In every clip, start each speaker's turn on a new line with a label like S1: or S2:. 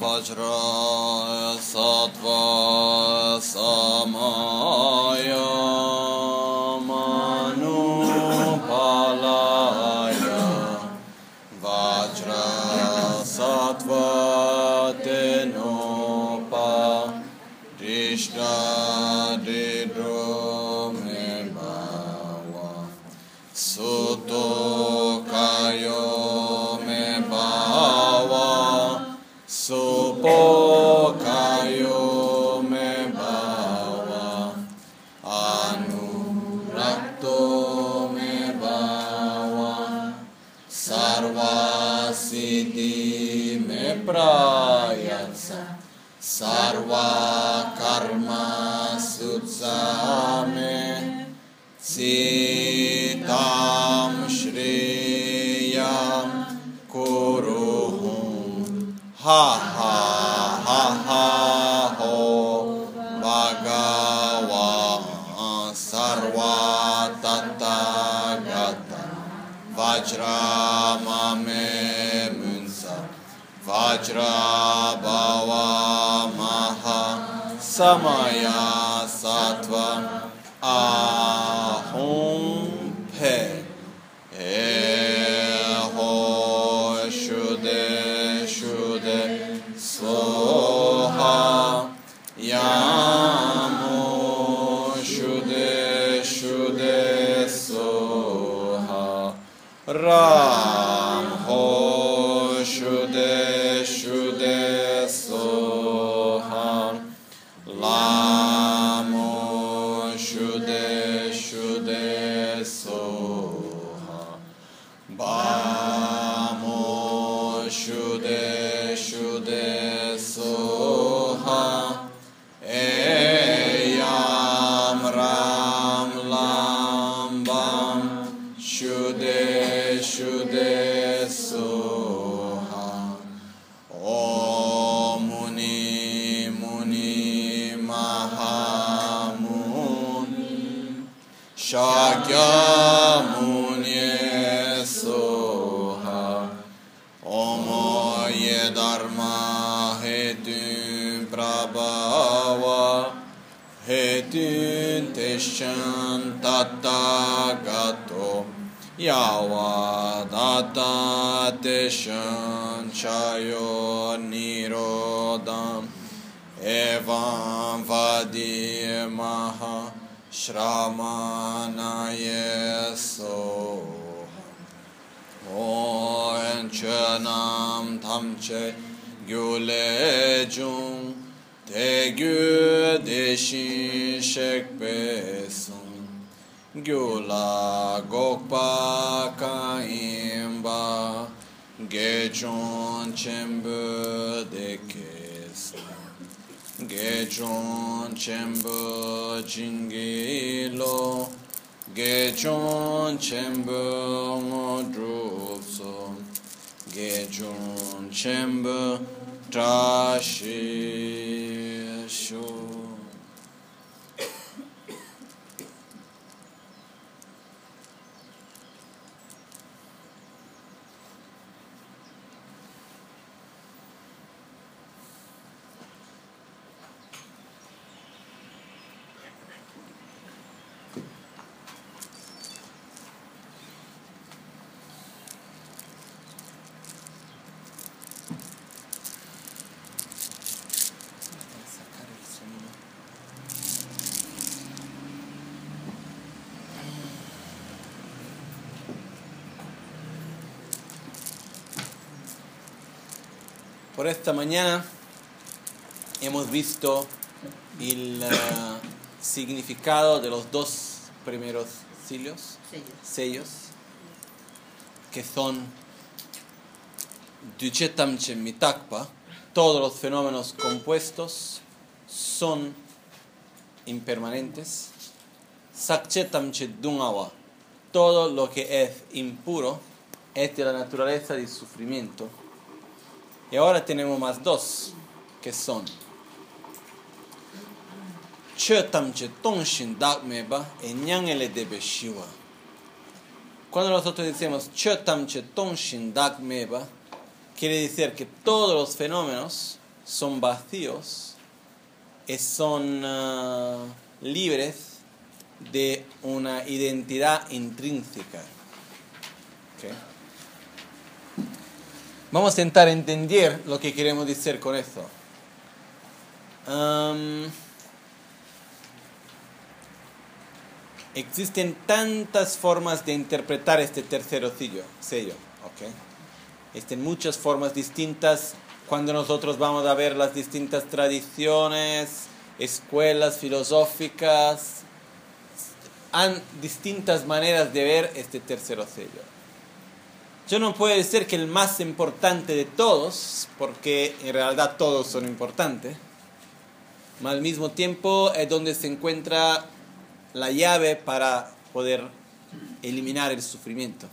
S1: Vajra Sattva Samaya. एवं वदेमः श्रमणाय सोऽहम् ॐ च नां थं च गुलेजुं ते गुदेशी शक्पेसुं Gyula Gokpa Kaimba Gechon Chim ge chon chenpo chingi lo. Ge chon chenpo ngo ge chon tashi shu esta mañana hemos visto el eh, significado de los dos primeros cilios, sellos, que son Mitakpa, todos los fenómenos compuestos son impermanentes. Dungawa, todo lo que es impuro es de la naturaleza del sufrimiento. Y ahora tenemos más dos, que son. Cuando nosotros decimos quiere decir que todos los fenómenos
S2: son vacíos y son ah, libres de una identidad intrínseca. ¿Ok? Vamos a intentar entender lo que queremos decir con esto. Existen tantas formas de interpretar este tercer sello, sello ¿ok? Existen muchas formas distintas cuando nosotros vamos a ver las distintas tradiciones, escuelas filosóficas, han distintas maneras de ver este tercer sello. Yo no puedo decir que el más importante de todos, porque en realidad todos son importantes, pero al mismo tiempo es donde se encuentra la llave para poder eliminar el sufrimiento.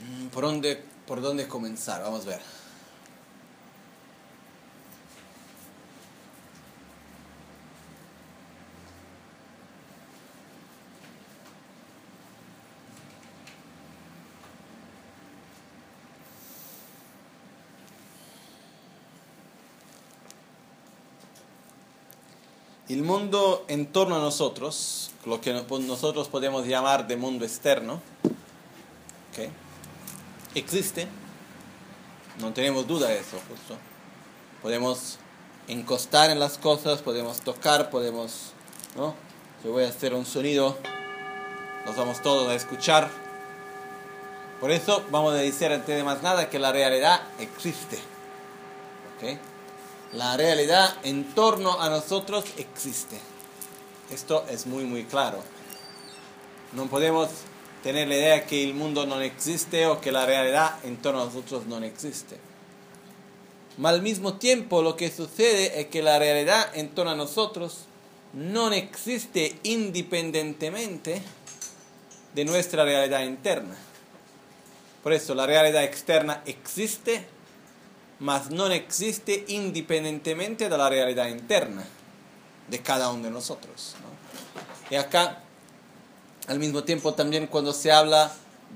S2: Mm, ¿Por dónde, ¿Por dónde comenzar? Vamos a ver. El mundo en torno a nosotros, lo que nosotros podemos llamar de mundo externo, ¿ok? existe, no tenemos duda de eso, justo. Podemos encostar en las cosas, podemos tocar, podemos, ¿no? Yo voy a hacer un sonido, nos vamos todos a escuchar. Por eso vamos a decir antes de más nada que la realidad existe. ¿ok? La realidad en torno a nosotros existe. Esto es muy, muy claro. No podemos tener la idea que el mundo no existe o que la realidad en torno a nosotros no existe. Pero al mismo tiempo lo que sucede es que la realidad en torno a nosotros no existe independientemente de nuestra realidad interna. Por eso la realidad externa existe, mas no existe independientemente de la realidad interna de cada uno de nosotros. ¿no? Y acá, al mismo tiempo, también cuando se habla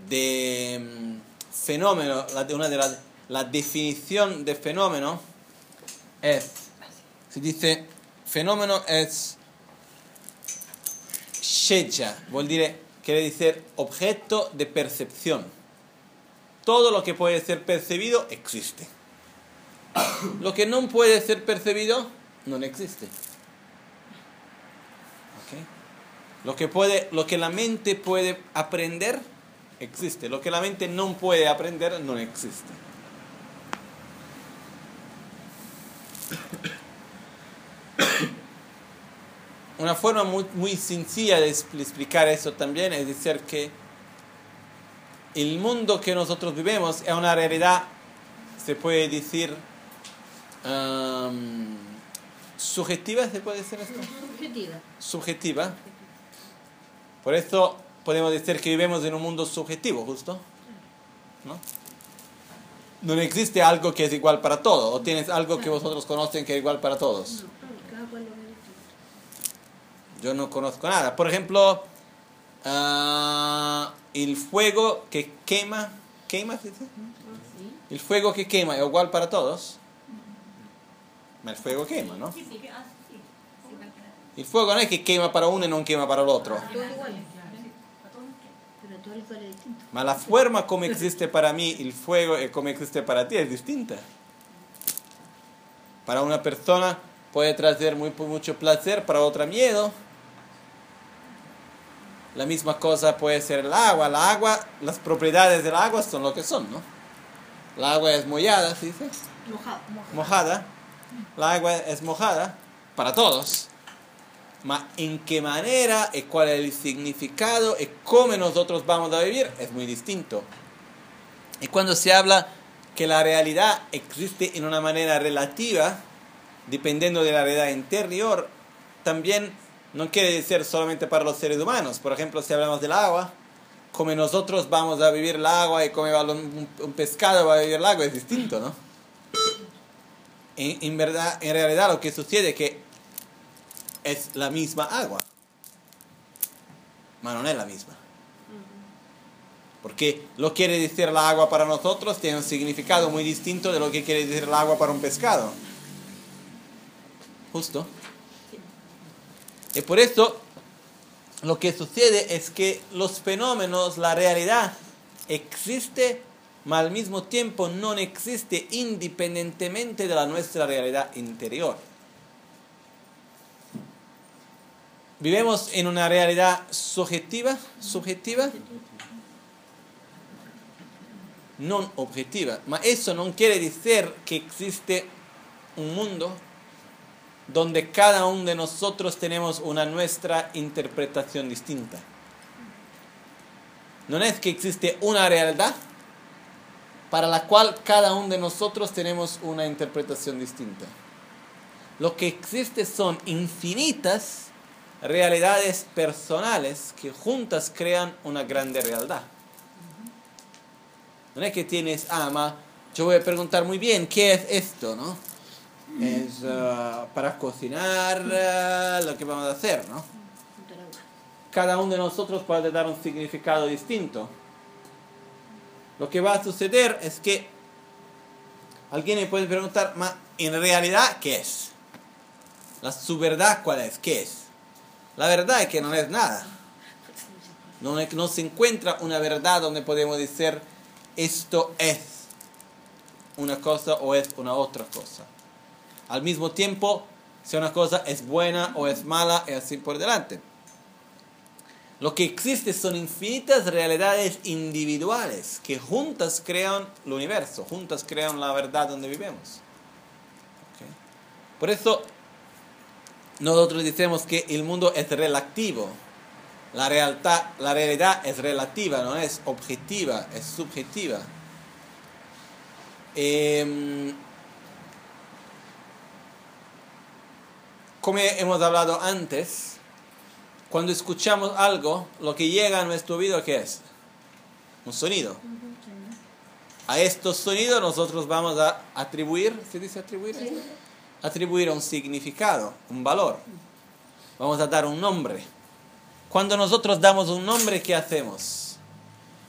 S2: de mm, fenómeno, la, una de las la definición de fenómeno es, se dice, fenómeno es shecha, quiere decir objeto de percepción. Todo lo que puede ser percibido existe. Lo que no puede ser percibido no existe. Lo que, puede, lo que la mente puede aprender existe. Lo que la mente no puede aprender no existe. Una forma muy, muy sencilla de explicar eso también es decir que el mundo que nosotros vivimos es una realidad, se puede decir, um, subjetiva, ¿se puede decir esto?
S3: Subjetiva.
S2: Subjetiva. Por eso podemos decir que vivimos en un mundo subjetivo, justo. ¿No? No existe algo que es igual para todos, o tienes algo que vosotros conocen que es igual para todos. Yo no conozco nada. Por ejemplo, ah, el fuego que quema, ¿quema? El fuego que quema es igual para todos. El fuego quema, ¿no? El fuego no es que quema para uno y no quema para el otro.
S3: Pero todo igual es distinto.
S2: Mas la forma como existe para mí el fuego y como existe para ti es distinta. Para una persona puede traer muy, mucho placer, para otra miedo. La misma cosa puede ser el agua. La agua, las propiedades del agua son lo que son, ¿no? El agua es mojada, ¿sí dice?
S3: Mojado.
S2: Mojada. La agua es mojada para todos. Ma en qué manera y cuál es el significado y cómo nosotros vamos a vivir es muy distinto. Y cuando se habla que la realidad existe en una manera relativa, dependiendo de la realidad interior, también no quiere decir solamente para los seres humanos. Por ejemplo, si hablamos del agua, como nosotros vamos a vivir el agua y como un, pescado va a vivir el agua es distinto, ¿no? En, en verdad, en realidad lo que sucede es que es la misma agua, pero no es la misma. Porque lo que quiere decir el agua para nosotros tiene un significado muy distinto de lo que quiere decir el agua para un pescado. Justo. Y por eso lo que sucede es que los fenómenos, la realidad, existe, pero al mismo tiempo no existe independientemente de la nuestra realidad interior. Vivimos en una realidad subjetiva, subjetiva, no objetiva. Pero eso no quiere decir que existe un mundo donde cada uno de nosotros tenemos una nuestra interpretación distinta. No es que existe una realidad para la cual cada uno de nosotros tenemos una interpretación distinta. Lo que existe son infinitas realidades personales que juntas crean una grande realidad. No es que tienes, ama, ah, yo voy a preguntar muy bien, ¿qué es esto? ¿no? Es uh, para cocinar uh, lo que vamos a hacer, ¿no? Cada uno de nosotros puede dar un significado distinto. Lo que va a suceder es que alguien me puede preguntar, ¿en realidad qué es? ¿La su verdad cuál es? ¿Qué es? La verdad es que no es nada. No, no se encuentra una verdad donde podemos decir esto es una cosa o es una otra cosa. Al mismo tiempo, si una cosa es buena o es mala, y así por delante. Lo que existe son infinitas realidades individuales que juntas crean el universo, juntas crean la verdad donde vivimos. Por eso nosotros decimos que el mundo es relativo. La, realidad, la realidad es relativa, no es objetiva, es subjetiva. Em, como hemos hablado antes, cuando escuchamos algo, lo que llega a nuestro oído, ¿qué es? Un sonido. A estos sonidos nosotros vamos a atribuir, ¿se dice atribuir? atribuir un significado, un valor. Vamos a dar un nombre. Cuando nosotros damos un nombre, ¿qué hacemos?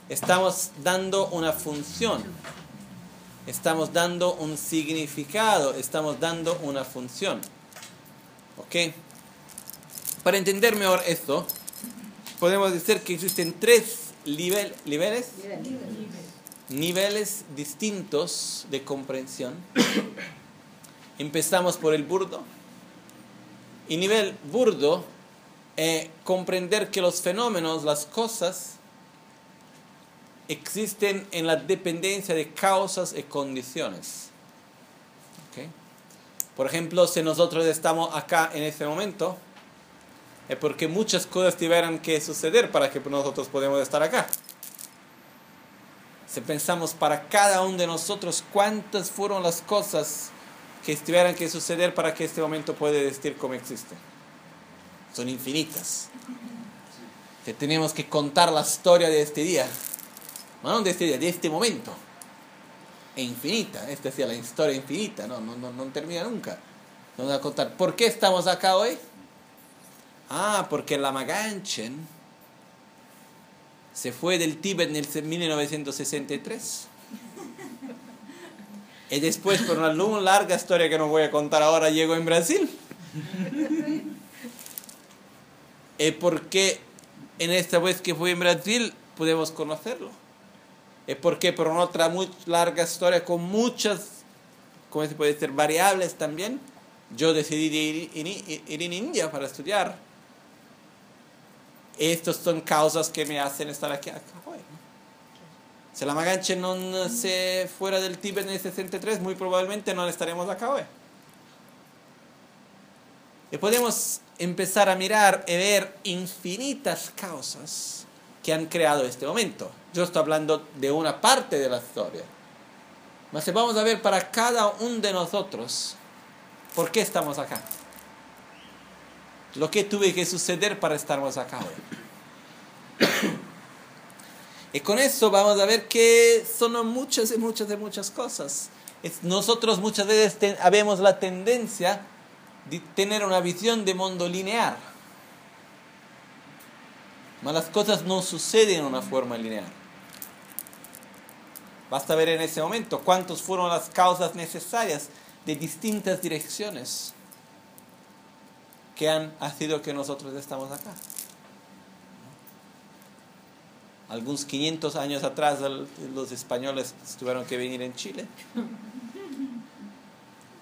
S2: Estamos dando una función. Estamos dando un significado. Estamos dando una función. ¿Ok? Para entender mejor esto, podemos decir que existen tres niveles, niveles distintos de comprensión Empezamos por el burdo. Y nivel burdo, es comprender que los fenómenos, las cosas, existen en la dependencia de causas y condiciones. Por ejemplo, si nosotros estamos acá en este momento, es porque muchas cosas tuvieran que suceder para que nosotros podamos estar acá. Si pensamos para cada uno de nosotros cuántas fueron las cosas que tuvieran que suceder para que este momento pueda existir como existe. Son infinitas. Que tenemos que contar la historia de este día. No de este día, de este momento. E infinita. Esta es la historia infinita, no, no, no, termina nunca. Vamos a contar. ¿Por qué estamos acá hoy? Ah, porque la Maganchen se fue del Tíbet en el 1963 y después, por una larga historia que no voy a contar ahora, llegó en Brasil. ¿Y por qué en esta vez que fui en Brasil podemos conocerlo? ¿Y por qué por una otra muy larga historia con muchas, ¿cómo se puede decir?, variables también, yo decidí ir, ir, ir en India para estudiar. Estas son causas que me hacen estar aquí. Si la Maganche no se fuera del Tíbet en el 63, muy probablemente no estaremos acá hoy. Y podemos empezar a mirar y ver infinitas causas que han creado este momento. Yo estoy hablando de una parte de la historia. Mas vamos a ver para cada uno de nosotros, ¿por qué estamos acá? Lo que tuve que suceder para estarmos acá hoy. Y con eso vamos a ver que son muchas y muchas y muchas cosas. Nosotros muchas veces tenemos la tendencia de tener una visión de mundo lineal. Mas las cosas no suceden en una forma lineal. Basta ver en ese momento cuántas fueron las causas necesarias de distintas direcciones que han sido que nosotros estamos acá. Algunos 500 años atrás los españoles tuvieron que venir en Chile.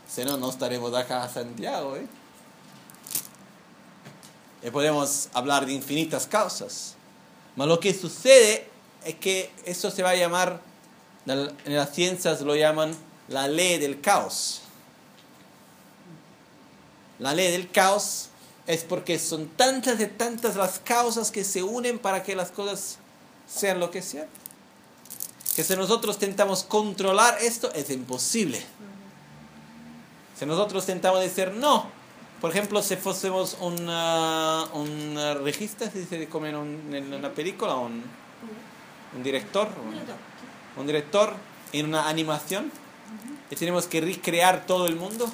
S2: Si no, no estaremos acá a Santiago. ¿eh? Y podemos hablar de infinitas causas. Pero lo que sucede es que eso se va a llamar, en las ciencias lo llaman la ley del caos. La ley del caos es porque son tantas y tantas las causas que se unen para que las cosas sean lo que sean. Que si nosotros tentamos controlar esto, es imposible. Si nosotros tentamos decir no, por ejemplo, si fuésemos un, un regista, se dice como en, una película, un, un director, un, un director en una animación, y tenemos que recrear todo el mundo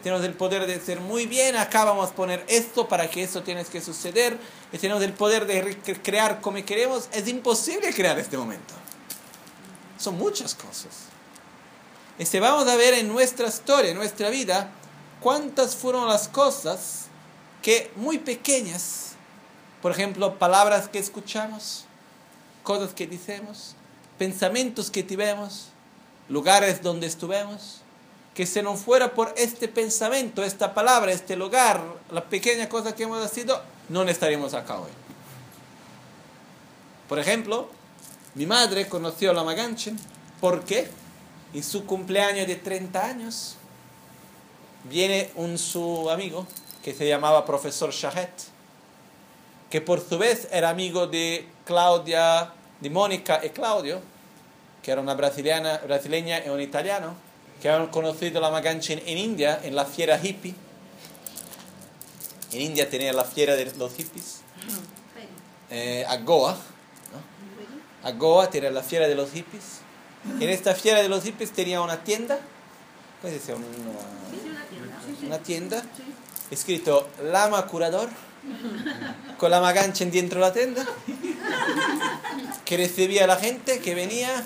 S2: tenemos el poder de decir, muy bien, acá vamos a poner esto para que eso tiene que suceder. Y tenemos el poder de crear como queremos. Es imposible crear este momento. Son muchas cosas. Si vamos a ver en nuestra historia, en nuestra vida, cuántas fueron las cosas que muy pequeñas, por ejemplo, palabras que escuchamos, cosas que decimos, pensamientos que tuvimos, lugares donde estuvimos, que se nos fuera por este pensamiento, esta palabra, este lugar, la pequeña cosa que hemos sido, no estaríamos acá hoy. Por ejemplo, mi madre conoció a la Maganchen porque en su cumpleaños de 30 años viene un su amigo que se llamaba profesor Shahet, que por su vez era amigo de Claudia, de Mónica y Claudio, que era una brasileña, brasileña y un italiano que han conocido la Maganchen en India, en la fiera hippie. En India tenía la fiera de los hippies. Eh, a Goa. A Goa tenía la fiera de los hippies. En esta fiera de los hippies tenía una tienda. ¿Cómo se? Una, una tienda. Escrito Lama Curador. Con la Maganchen dentro de la tienda. Que recibía a la gente que venía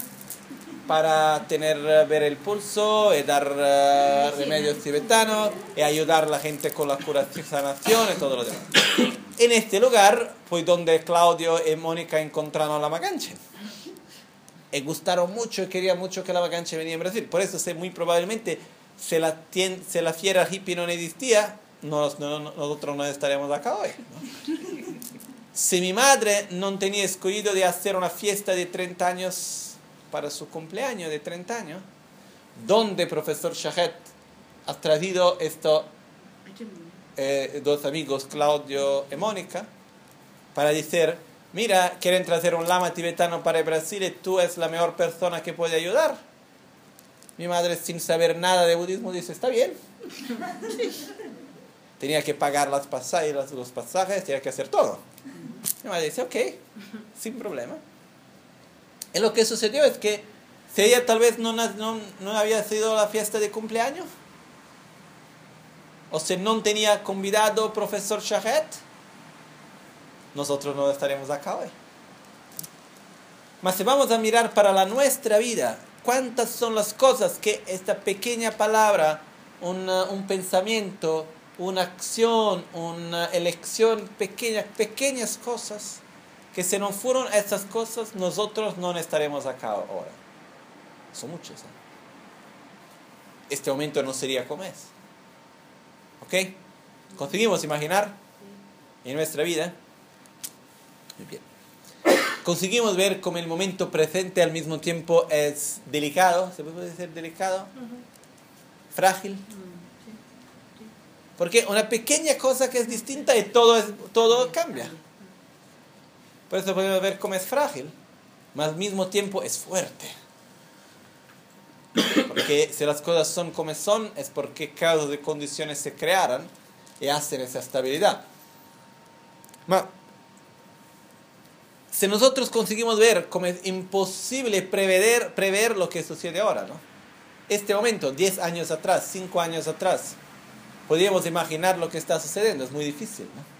S2: para tener eh, ver el pulso y dar uh, remedios tibetanos y ayudar a la gente con la curación, sanación y todo lo demás. En este lugar fue donde Claudio y Mónica encontraron a la Maganche. Y gustaron mucho y querían mucho que la Maganche venía en Brasil. Por eso, muy probablemente, si la, si la fiera hippie no existía, nosotros no estaríamos acá hoy. Si mi madre no tenía escogido de hacer una fiesta de 30 años para su cumpleaños de 30 años, donde profesor Shahet ha traído estos eh, dos amigos, Claudio y Mónica, para decir, mira, quieren traer un lama tibetano para Brasil y tú es la mejor persona que puede ayudar. Mi madre, sin saber nada de budismo, dice, está bien. tenía que pagar las pasajes, los pasajes, tenía que hacer todo. Mi madre dice, ok, sin problema. Y lo que sucedió es que si ella tal vez no, no, no había sido la fiesta de cumpleaños, o si no tenía convidado profesor Shahet, nosotros no estaremos acá hoy. Mas si vamos a mirar para la nuestra vida, ¿cuántas son las cosas que esta pequeña palabra, un pensamiento, una acción, una elección, pequeñas, pequeñas cosas, que si no fueron estas cosas, nosotros no estaremos acá ahora. Son muchos. ¿eh? Este momento no sería como es. ¿Ok? ¿Conseguimos imaginar en nuestra vida? Muy bien. Conseguimos ver cómo el momento presente al mismo tiempo es delicado, ¿se puede decir delicado? Frágil. Mm, Porque una pequeña cosa que es distinta y todo, es, todo cambia. Por eso podemos ver cómo es frágil, mas al mismo tiempo es fuerte. Porque si las cosas son como son, es porque cada de condiciones se crearon y hacen esa estabilidad. si nosotros conseguimos ver cómo es imposible prever, prever lo que sucede ahora, ¿no? Este momento, 10 años atrás, 5 años atrás, podríamos imaginar lo que está sucediendo, es muy difícil, ¿no?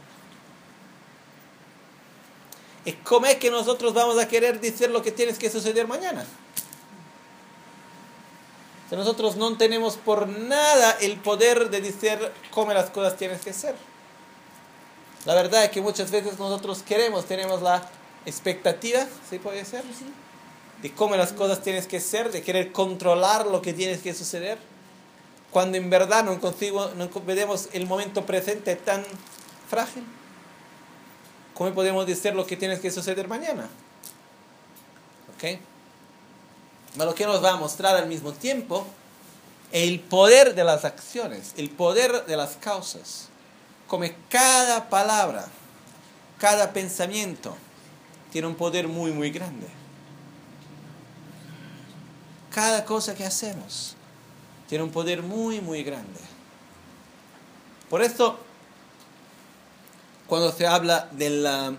S2: ¿Y cómo es que nosotros vamos a querer decir lo que tienes que suceder mañana? Si nosotros no tenemos por nada el poder de decir cómo las cosas tienen que ser. La verdad es que muchas veces nosotros queremos, tenemos la expectativa, ¿sí puede ser?
S3: Sí.
S2: De cómo las cosas tienen que ser, de querer controlar lo que tiene que suceder, cuando en verdad no, consigo, no vemos el momento presente tan frágil. ¿Cómo podemos decir lo que tiene que suceder mañana? ¿Ok? Pero lo que nos va a mostrar al mismo tiempo el poder de las acciones, el poder de las causas. Como cada palabra, cada pensamiento tiene un poder muy, muy grande. Cada cosa que hacemos tiene un poder muy, muy grande. Por esto, cuando se habla del, ah,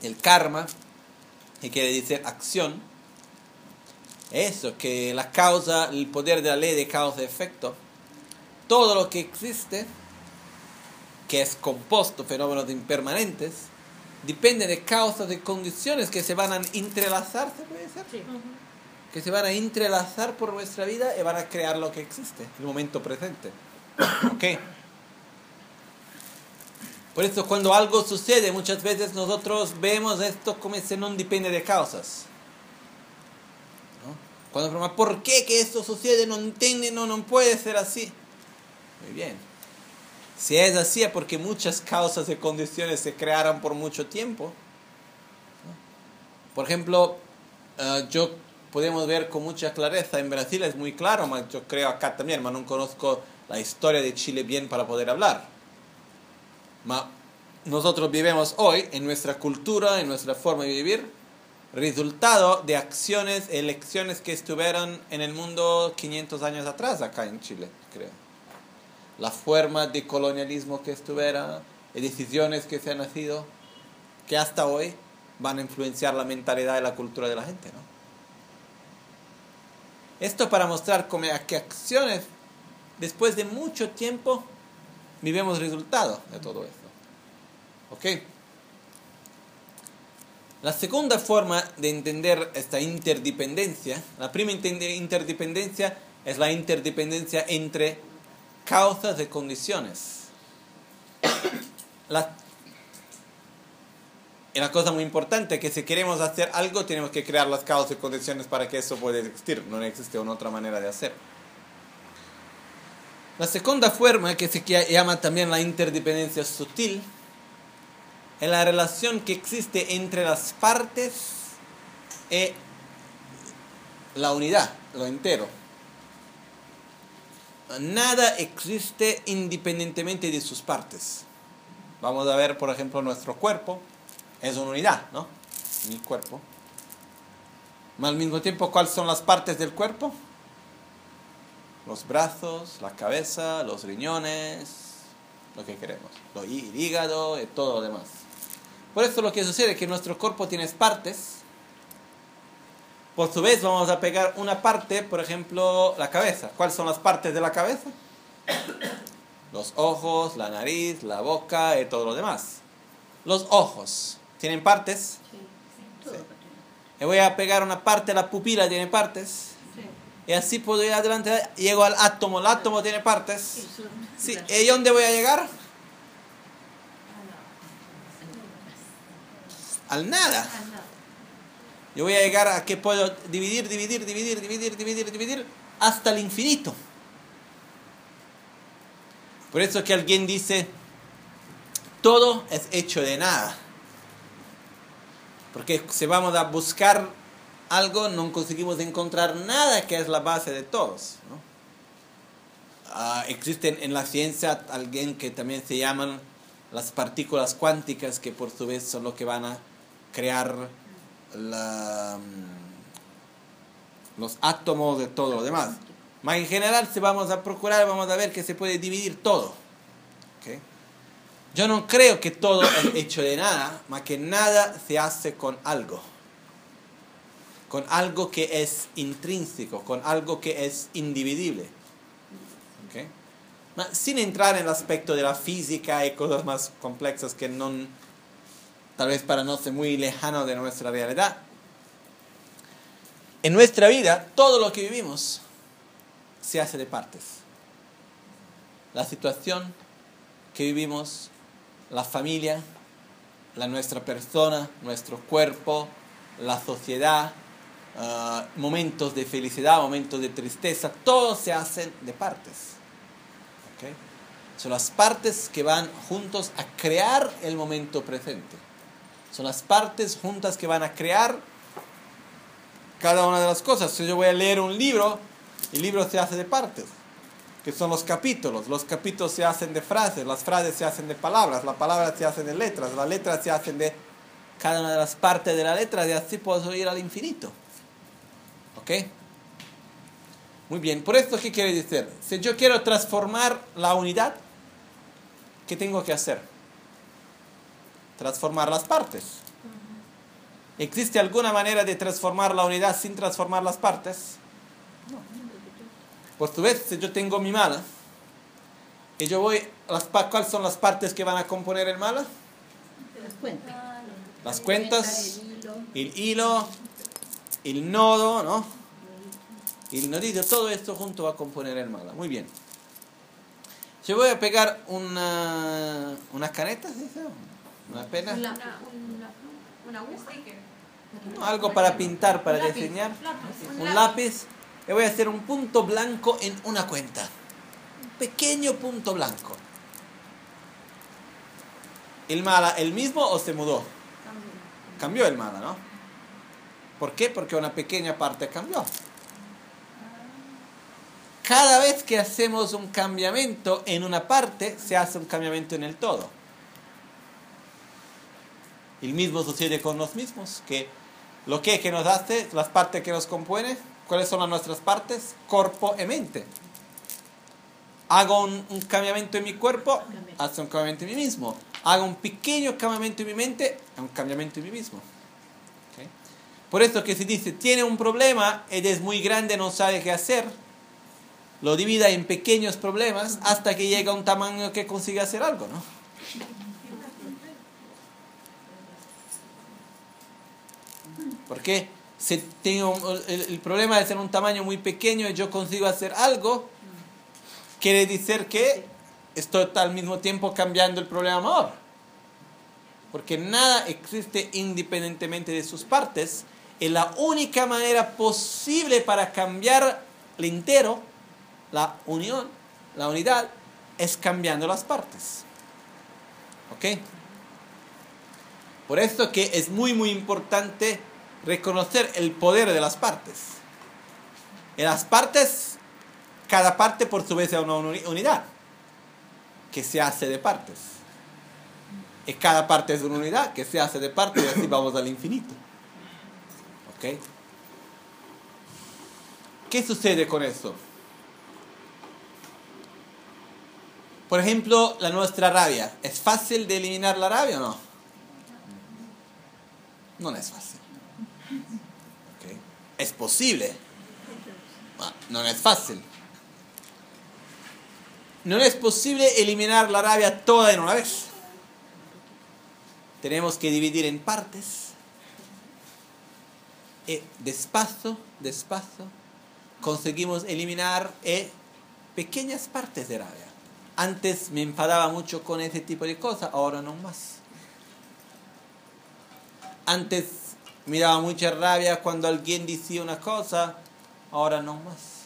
S2: del karma, que quiere decir acción, eso, que la causa, el poder de la ley de causa y efecto, todo lo que existe, que es compuesto, fenómenos impermanentes, depende de causas y condiciones que se van a entrelazar, ¿se puede decir?
S3: Sí.
S2: que se van a entrelazar por nuestra vida y van a crear lo que existe, el momento presente. ¿Ok? Por eso cuando algo sucede, muchas veces nosotros vemos esto como si no depende de causas. ¿No? Cuando preguntamos, ¿por qué que esto sucede? No entiende, no, no puede ser así. Muy bien. Si es así es porque muchas causas y condiciones se crearon por mucho tiempo. Por ejemplo, eh, yo podemos ver con mucha clareza, en Brasil es muy claro, yo creo acá también, pero no conozco la historia de Chile bien para poder hablar. Ma nosotros vivimos hoy en nuestra cultura, en nuestra forma de vivir, resultado de acciones, elecciones que estuvieron en el mundo 500 años atrás, acá en Chile, creo. La forma de colonialismo que estuviera, decisiones que se han nacido, que hasta hoy van a influenciar la mentalidad y la cultura de la gente, ¿no? Esto para mostrar cómo a qué acciones, después de mucho tiempo, vivimos resultado de todo esto. ¿Ok? La segunda forma de entender esta interdependencia, la primera interdependencia es la interdependencia entre causas y condiciones. La, una cosa muy importante que si queremos hacer algo tenemos que crear las causas y condiciones para que eso pueda existir. No existe otra manera de hacer. La segunda forma, que se llama también la interdependencia sutil, es la relación que existe entre las partes y la unidad, lo entero. Nada existe independientemente de sus partes. Vamos a ver, por ejemplo, nuestro cuerpo es una unidad, ¿no? Mi cuerpo. Al mismo tiempo, ¿cuáles son las partes del cuerpo? Los brazos, la cabeza, los riñones, lo que queremos. Lo el hígado y todo lo demás. Por eso lo que sucede es que nuestro cuerpo tiene partes. Por su vez vamos a pegar una parte, por ejemplo, la cabeza. ¿Cuáles son las partes de la cabeza? Los ojos, la nariz, la boca y todo lo demás. Los ojos tienen partes.
S3: Sí, todo
S2: Sí. Le voy a pegar una parte, la pupila tiene partes. Y así puedo ir adelante. Llego al átomo, el átomo tiene partes.
S3: Sí,
S2: ¿y dónde voy a llegar? Al nada. Yo voy a llegar a que puedo dividir, dividir, dividir, dividir, dividir, dividir hasta el infinito. Por eso que alguien dice, todo es hecho de nada. Porque si vamos a buscar algo, no conseguimos encontrar nada que es la base de todos. ¿no? Ah, existen en la ciencia alguien que también se llaman las partículas cuánticas, que por su vez son lo que van a crear mm, los átomos de todo lo demás. Mas en general, si vamos a procurar, vamos a ver que se puede dividir todo. Yo no creo que todo es hecho de nada, más que nada se hace con algo. Con algo que es intrínseco, con algo que es indivisible. ¿ok? Ma sin entrar en el aspecto de la física y cosas más complexas que no, tal vez para no ser muy lejano de nuestra realidad. en nuestra vida, todo lo que vivimos se hace de partes. La situación que vivimos, la familia, la nuestra persona, nuestro cuerpo, la sociedad, ah, momentos de felicidad, momentos de tristeza, todos se hacen de partes. ¿ok? Son las partes que van juntos a crear el momento presente. Son las partes juntas que van a crear cada una de las cosas. Si yo voy a leer un libro, el libro se hace de partes, que son los capítulos. Los capítulos se hacen de frases, las frases se hacen de palabras, las palabras se hacen de letras, las letras se hacen de cada una de las partes de la letra, y así puedo ir al infinito. ¿Ok? Muy bien, por esto, ¿qué quiere decir? Si yo quiero transformar la unidad, ¿qué tengo que hacer? Transformar las partes. ¿Existe alguna manera de transformar la unidad sin transformar las partes? Pues tú ves, si yo tengo mi mala y yo voy, las, ¿cuáles son las partes que van a componer el mala?
S3: Las cuentas.
S2: Las cuentas,
S3: El hilo.
S2: El nodo, ¿no? El nodito, todo esto junto va a componer el mala. Muy bien. Yo voy a pegar una, unas canetas, ¿sí? una pena,
S3: Una-
S4: Una, una, una aguja.
S2: No, algo para pintar, para diseñar,
S4: lápiz,
S2: un lápiz. Y voy a hacer un punto blanco en una cuenta. Un pequeño punto blanco. ¿El mala el mismo o se mudó? Cambió el mala, ¿no? ¿Por qué? Porque una pequeña parte cambió. Cada vez que hacemos un cambiamiento en una parte, se hace un cambiamiento en el todo. El mismo sucede con los mismos, que lo que, que nos hace, las partes que nos compone, ¿cuáles son las nuestras partes? Cuerpo y mente. Hago un, un cambiamiento en mi cuerpo, hace un cambiamiento en mí mismo. Hago un pequeño cambiamiento en mi mente, un cambiamiento en mí mismo. Por eso que se dice, tiene un problema, él es muy grande, no sabe qué hacer, lo divida en pequeños problemas hasta que llega a un tamaño que consigue hacer algo, ¿no? Porque si tengo el problema de ser un tamaño muy pequeño y yo consigo hacer algo, quiere decir que estoy al mismo tiempo cambiando el problema mayor. Porque nada existe independientemente de sus partes. Y la única manera posible para cambiar el entero, la unión, la unidad, es cambiando las partes. ¿Ok? Por esto que es muy, muy importante reconocer el poder de las partes. En las partes, cada parte por su vez es una uni- unidad que se hace de partes. Y cada parte es una unidad que se hace de partes y así vamos al infinito. ¿Ok? ¿Qué sucede con eso? Por ejemplo, la nuestra rabia. ¿Es fácil de eliminar la rabia o no? No es fácil. ¿Ok? Es posible. Ah, No es fácil. No es posible eliminar la rabia toda en una vez. Tenemos que dividir en partes. Y despacio, despacio, conseguimos eliminar eh, pequeñas partes de rabia. Antes me enfadaba mucho con ese tipo de cosas, ahora no más. Antes me daba mucha rabia cuando alguien decía una cosa, ahora no más.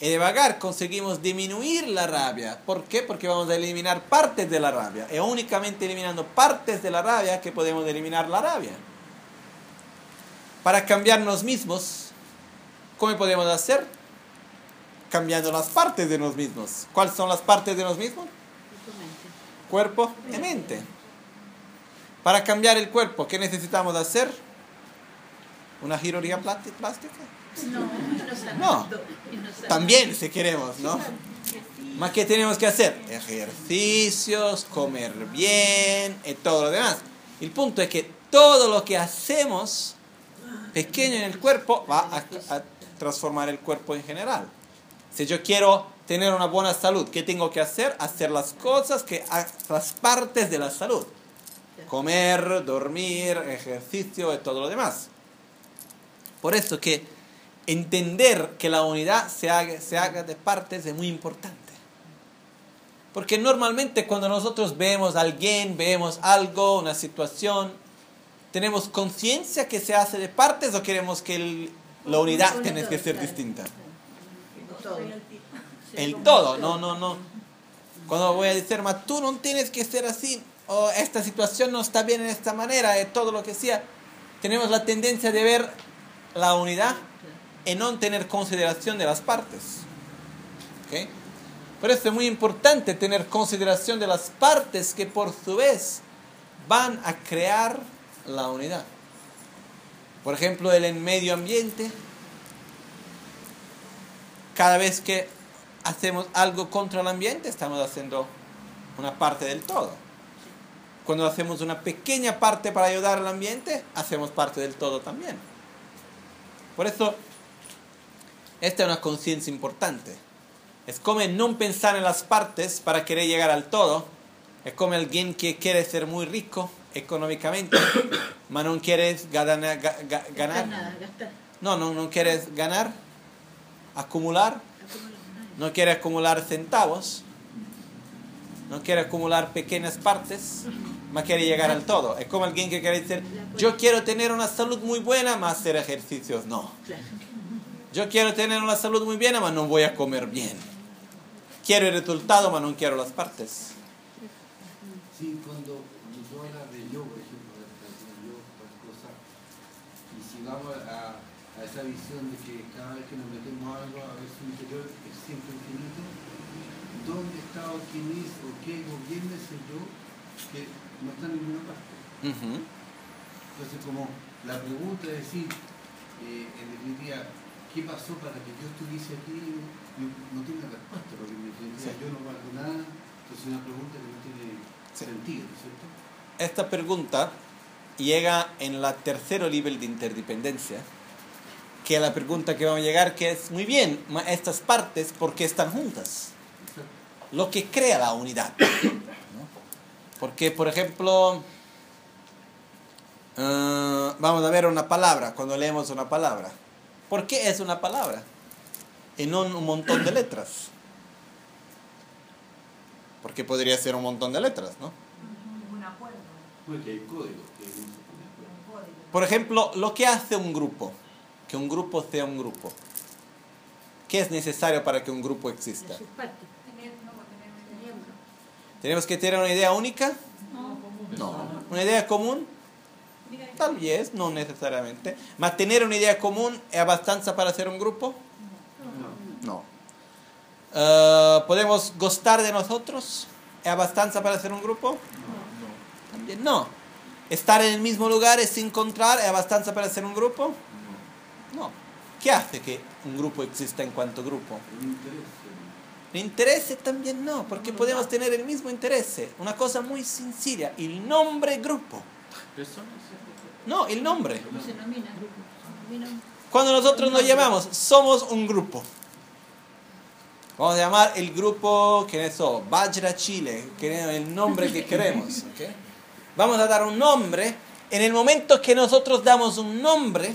S2: Y de vagar conseguimos disminuir la rabia. ¿Por qué? Porque vamos a eliminar partes de la rabia. Es únicamente eliminando partes de la rabia que podemos eliminar la rabia. Para cambiarnos mismos, ¿cómo podemos hacer? Cambiando las partes de nos mismos. ¿Cuáles son las partes de nos mismos? Cuerpo y mente. Para cambiar el cuerpo, ¿qué necesitamos hacer? ¿Una cirugía plástica?
S3: No, no
S2: También, si queremos, ¿no? Más que tenemos que hacer ejercicios, comer bien y todo lo demás. El punto es que todo lo que hacemos pequeño en el cuerpo va a, a transformar el cuerpo en general. Si yo quiero tener una buena salud, ¿qué tengo que hacer? Hacer las cosas que las partes de la salud. Comer, dormir, ejercicio y todo lo demás. Por eso que entender que la unidad se haga, se haga de partes es muy importante. Porque normalmente cuando nosotros vemos a alguien, vemos algo, una situación, ¿tenemos conciencia que se hace de partes o queremos que el- la unidad
S3: Una
S2: tiene que ser
S3: claro.
S2: distinta?
S3: Todo.
S2: El todo, no, no, no. Cuando voy a decir, "Ma, tú no tienes que ser así, o esta situación no está bien en esta manera, de todo lo que sea, tenemos la tendencia de ver la unidad y no tener consideración de las partes. ¿Ok? Por eso es muy importante tener consideración de las partes que por su vez van a crear la unidad. Por ejemplo, el en medio ambiente, cada vez que hacemos algo contra el ambiente, estamos haciendo una parte del todo. Cuando hacemos una pequeña parte para ayudar al ambiente, hacemos parte del todo también. Por eso, esta es una conciencia importante. Es como no pensar en las partes para querer llegar al todo. Es como alguien que quiere ser muy rico económicamente, pero no quieres ganar. ga- ga-
S3: Gastar
S2: ganar. No, no, no quieres ganar, acumular, no quieres acumular centavos, no quieres acumular pequeñas partes, más quiere llegar al todo. Es como alguien que quiere decir, yo quiero tener una salud muy buena, más hacer ejercicios. No. Yo quiero tener una salud muy buena, mas no voy a comer bien. Quiero el resultado, mas no quiero las partes.
S5: Sí, cuando yo habla de yo, por ejemplo, de la de yo, otras cosas, a, a esa visión de que cada vez que nos metemos algo, a ver su interior es siempre infinito, ¿dónde está o quién es o qué gobierna ese yo que no está en ninguna parte? Entonces, como la pregunta es decir, eh, en definitiva, ¿qué pasó para que yo estuviese aquí? No, no tiene respuesta, porque en definitiva
S2: Sí.
S5: yo no valgo nada, entonces es una pregunta que no tiene
S2: Sí.
S5: sentido, ¿cierto?
S2: Esta pregunta llega en la tercero nivel de interdependencia, que es la pregunta que vamos a llegar, que es, muy bien, estas partes, ¿por qué están juntas? Lo que crea la unidad. ¿no? Porque, por ejemplo, eh, vamos a ver una palabra, cuando leemos una palabra. ¿Por qué es una palabra? Y no un montón de letras. Porque podría ser un montón de letras, ¿no?
S4: Un acuerdo,
S5: Porque hay códigos que no se ponen de acuerdo.
S4: un código.
S2: Por ejemplo, lo que hace un grupo, que un grupo sea un grupo. ¿Qué es necesario para que un grupo exista? ¿Tenemos que tener una idea única? No. ¿Una idea común? Tal vez, no necesariamente. ¿Más tener una idea común es bastante para hacer un grupo? No. Eh, ¿Podemos gustar de nosotros? ¿Es bastante para hacer un grupo? También no. ¿Estar en el mismo lugar es encontrar? ¿Es bastante para hacer un grupo? No. ¿Qué hace que un grupo exista en cuanto grupo?
S5: Un interés.
S2: El interés también no, porque podemos tener el mismo interés. Una cosa muy sencilla, el nombre grupo. No, el nombre. Cuando nosotros nos llamamos, somos un grupo. Vamos a llamar el grupo, ¿qué es eso? Bajra Chile, que es el nombre que queremos. ¿ok? Vamos a dar un nombre. En el momento que nosotros damos un nombre,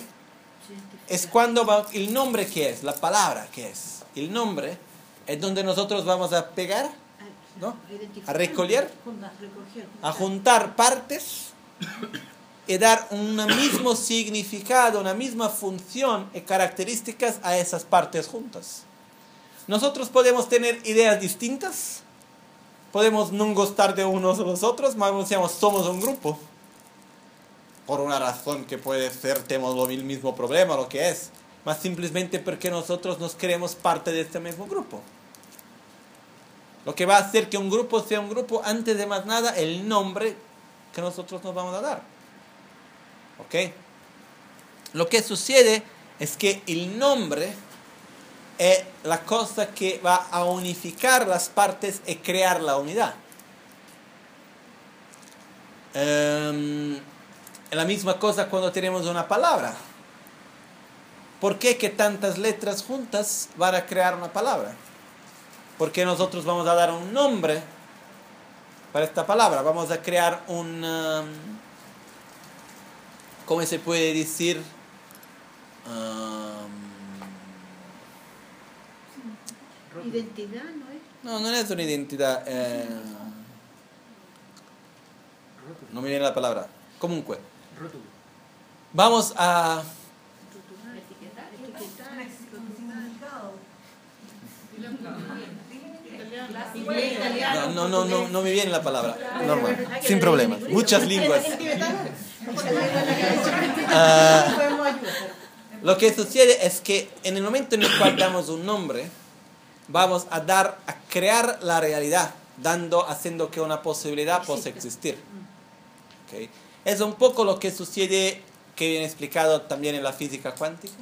S2: es cuando va, el nombre que es, la palabra que es. El nombre es donde nosotros vamos a pegar, ¿no? ¿A recoger? A
S3: juntar
S2: partes y dar un mismo significado, una misma función y características a esas partes juntas. Nosotros podemos tener ideas distintas, podemos no gustar de unos o los otros, más decíamos somos un grupo. Por una razón que puede ser, tenemos el mismo problema, lo que es, más simplemente porque nosotros nos creemos parte de este mismo grupo. Lo que va a hacer que un grupo sea un grupo, antes de más nada, el nombre que nosotros nos vamos a dar. ¿Ok? Lo que sucede es que el nombre es la cosa que va a unificar las partes y crear la unidad. Em, es la misma cosa cuando tenemos una palabra. ¿Por qué que tantas letras juntas van a crear una palabra? Porque nosotros vamos a dar un nombre para esta palabra. Vamos a crear un... um, ¿Cómo se puede decir? am,
S3: Identidad, ¿no es?
S2: no, no es una identidad. eh, no me viene la palabra. Vamos a.
S4: Etiquetar, Un significado.
S3: Inglés, italiano.
S2: No, no, no, no, no me viene la palabra. Normal. Sin problemas. Muchas lenguas. Ah. Lo que sucede es que en el momento en el cual damos un nombre, vamos a dar, a crear la realidad, dando, haciendo que una posibilidad pueda existir. ¿Ok? Es un poco lo que sucede, que viene explicado también en la física cuántica.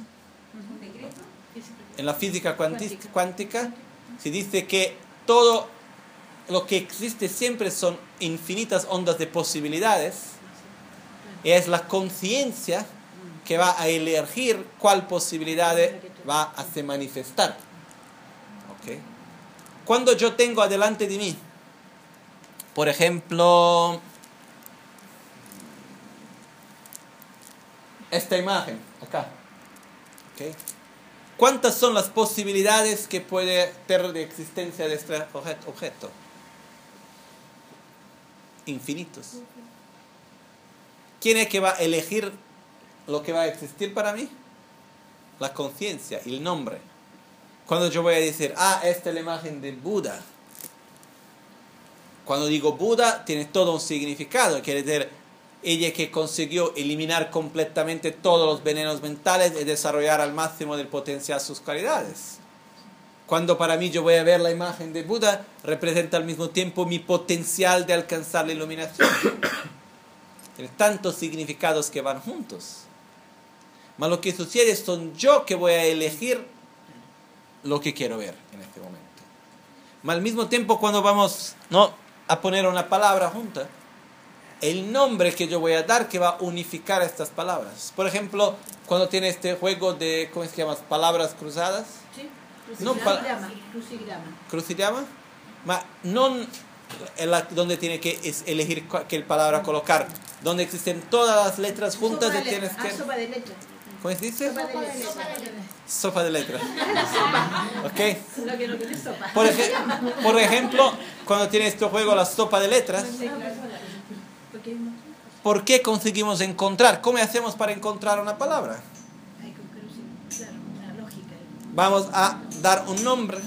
S2: En la física cuantis- cuántica se dice que todo lo que existe siempre son infinitas ondas de posibilidades y es la conciencia que va a elegir cuál posibilidad va a se manifestar. ¿Ok? Cuando yo tengo adelante de mí, por ejemplo, esta imagen, acá. ¿Cuántas son las posibilidades que puede tener de existencia de este obje- objeto? Infinitos. ¿Quién es que va a elegir lo que va a existir para mí? La conciencia, el nombre. Cuando yo voy a decir, ah, esta es la imagen de Buda. Cuando digo Buda, tiene todo un significado. Quiere decir, ella que consiguió eliminar completamente todos los venenos mentales y desarrollar al máximo del potencial sus cualidades. Cuando para mí yo voy a ver la imagen de Buda, representa al mismo tiempo mi potencial de alcanzar la iluminación. Tiene tantos significados que van juntos. Mas lo que sucede son yo que voy a elegir lo que quiero ver en este momento. Al mismo tiempo cuando vamos ¿no? a poner una palabra junta, el nombre que yo voy a dar que va a unificar estas palabras. Por ejemplo, cuando tiene este juego de, ¿cómo se llama? Palabras cruzadas.
S3: Sí,
S2: No, pa-
S3: crucigrama. Crucigrama.
S2: crucigrama, ma non en la- donde tiene que es elegir qué palabra colocar, donde existen todas las letras juntas y tienes que
S3: Ah, sopa de letra.
S2: ¿Cómo se dice?
S3: Sopa de letra.
S2: Sopa de letras. ¿Ok?
S3: Lo que no tiene sopa.
S2: Por, ej- por ejemplo, cuando tiene este juego la sopa de letras, ¿por qué conseguimos encontrar? ¿Cómo hacemos para encontrar una palabra? Vamos a dar un nombre,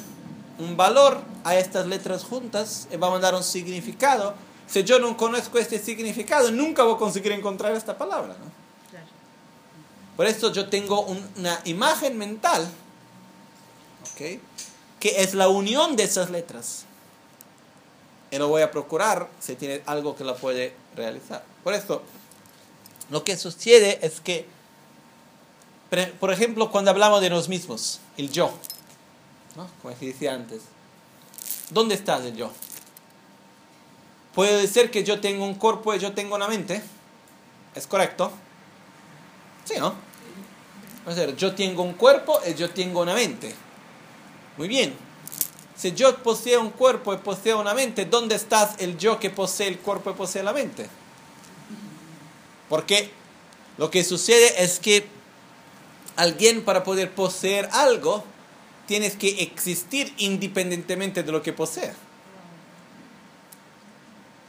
S2: un valor a estas letras juntas y vamos a dar un significado. Si yo no conozco este significado, nunca voy a conseguir encontrar esta palabra. ¿no? Por eso yo tengo un- una imagen mental, ¿ok? que es la unión de esas letras. Y lo voy a procurar si tiene algo que la puede realizar. Por eso, lo que sucede es que, por ejemplo, cuando hablamos de nos mismos, el yo, ¿no? como decía antes, ¿dónde está el yo? Puedo decir que yo tengo un cuerpo y yo tengo una mente. ¿Es correcto? Sí, ¿no? O sea, yo tengo un cuerpo y yo tengo una mente. Muy bien. Si yo poseo un cuerpo y poseo una mente, ¿dónde está el yo que posee el cuerpo y posee la mente? Porque lo que sucede es que alguien para poder poseer algo, tienes que existir independientemente de lo que posea.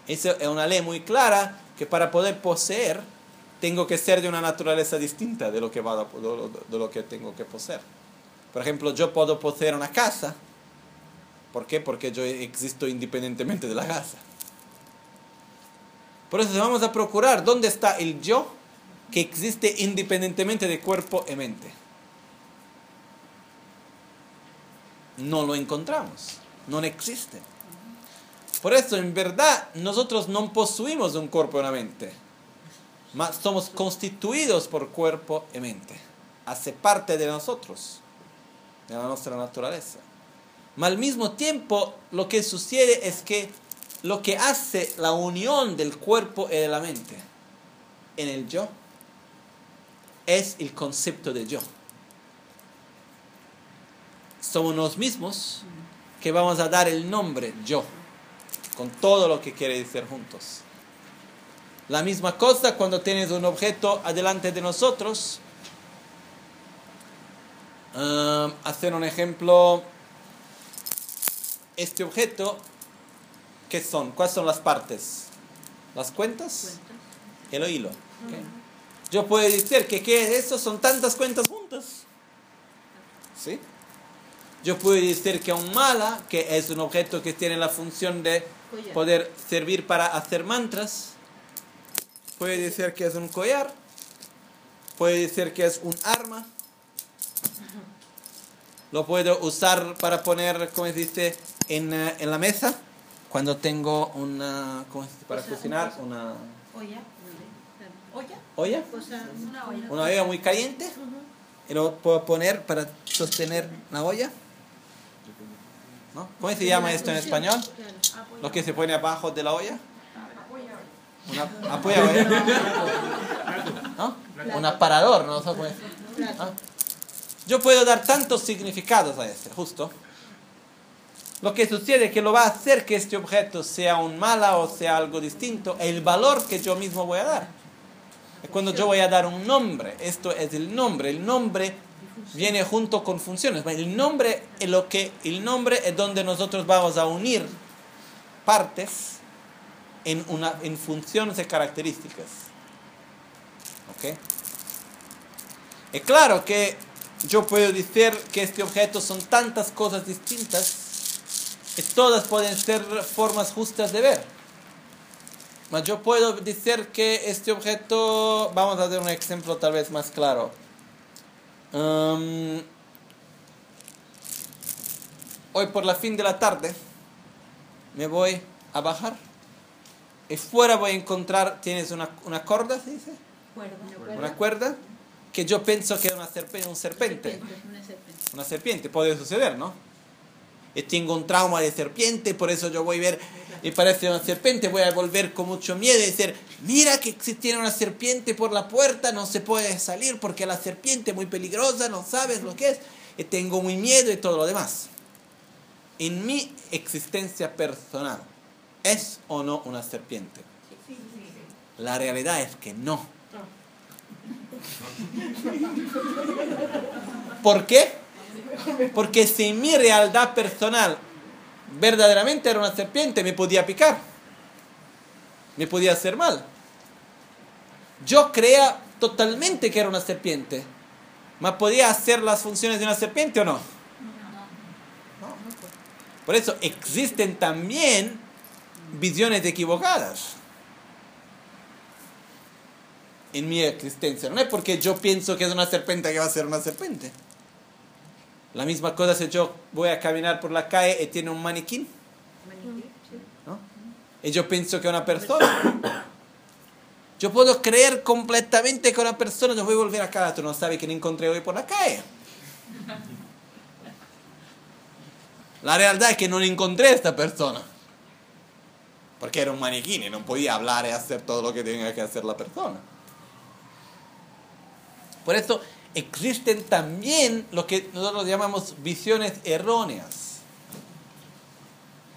S2: Esa es una ley muy clara que para poder poseer tengo que ser de una naturaleza distinta de lo que, va de lo que tengo que poseer. Por ejemplo, yo puedo poseer una casa. ¿Por qué? Porque yo existo independientemente de la casa. Por eso vamos a procurar dónde está el yo que existe independientemente de cuerpo y mente. No lo encontramos, no existe. Por eso, en verdad, nosotros no poseemos un cuerpo y una mente. Somos constituidos por cuerpo y mente. Hace parte de nosotros, de la nuestra naturaleza. Mas al mismo tiempo, lo que sucede es que lo que hace la unión del cuerpo y de la mente en el yo es el concepto de yo. Somos los mismos que vamos a dar el nombre yo, con todo lo que quiere decir juntos. La misma cosa cuando tienes un objeto adelante de nosotros, Um, hacer un ejemplo. Este objeto, ¿qué son? ¿Cuáles son las partes? ¿Las cuentas? El hilo. Yo puedo decir que ¿qué es eso? Son tantas cuentas juntas. ¿Sí? Yo puedo decir que un mala, que es un objeto que tiene la función de poder servir para hacer mantras. Puede decir que es un collar. Puede decir que es un arma. Lo puedo usar para poner, ¿cómo se dice? En, eh, en la mesa. Cuando tengo una, ¿cómo se dice? Para cocinar, una
S3: Olla.
S4: ¿Olla? Una olla.
S2: Una olla muy caliente. Y lo puedo poner para sostener la olla. ¿No? ¿Cómo se llama esto en español?
S3: Claro.
S2: Lo que se pone abajo de la olla. Una apoya olla. ¿No? Un aparador, ¿no? ¿Ah? Yo puedo dar tantos significados a este, justo. Lo que sucede es que lo va a hacer que este objeto sea un mala o sea algo distinto, el valor que yo mismo voy a dar. Es cuando yo voy a dar un nombre, esto es el nombre, el nombre viene junto con funciones. El nombre es lo que el nombre es donde nosotros vamos a unir partes en una en funciones y características. ¿Ok? Es claro que yo puedo decir que este objeto son tantas cosas distintas que todas pueden ser formas justas de ver. Mas yo puedo decir que este objeto, vamos a dar un ejemplo tal vez más claro. Um, hoy por la fin de la tarde me voy a bajar y fuera voy a encontrar, tienes una, una corda, ¿se dice?
S4: Cuerda.
S2: Una cuerda que yo pienso que es una serpiente, un serpente.
S3: Serpiente, Una serpiente.
S2: Una serpiente, puede suceder, ¿no? Y tengo un trauma de serpiente, por eso yo voy a ver y parece una serpiente, voy a volver con mucho miedo y decir, mira que si tiene una serpiente por la puerta, no se puede salir porque la serpiente es muy peligrosa, no sabes lo que es, y tengo muy miedo y todo lo demás. En mi existencia personal, ¿es o no una serpiente? La realidad es que no. ¿Por qué? Porque si mi realidad personal verdaderamente era una serpiente, me podía picar. Me podía hacer mal. Yo creía totalmente que era una serpiente. ¿Me podía hacer las funciones de una serpiente o no? No. Por eso existen también visiones equivocadas en mi existencia. No es porque yo pienso que es una serpiente que va a ser una serpiente. La misma cosa si yo voy a caminar por la calle y tiene un maniquín. ¿no? Y yo pienso que es una persona. Yo puedo creer completamente que una persona, yo voy a volver acá, tú no sabes quién encontré hoy por la calle. La realidad es que no encontré a esta persona. Porque era un maniquín y no podía hablar y hacer todo lo que tenía que hacer la persona. Por eso existen también lo que nosotros llamamos visiones erróneas.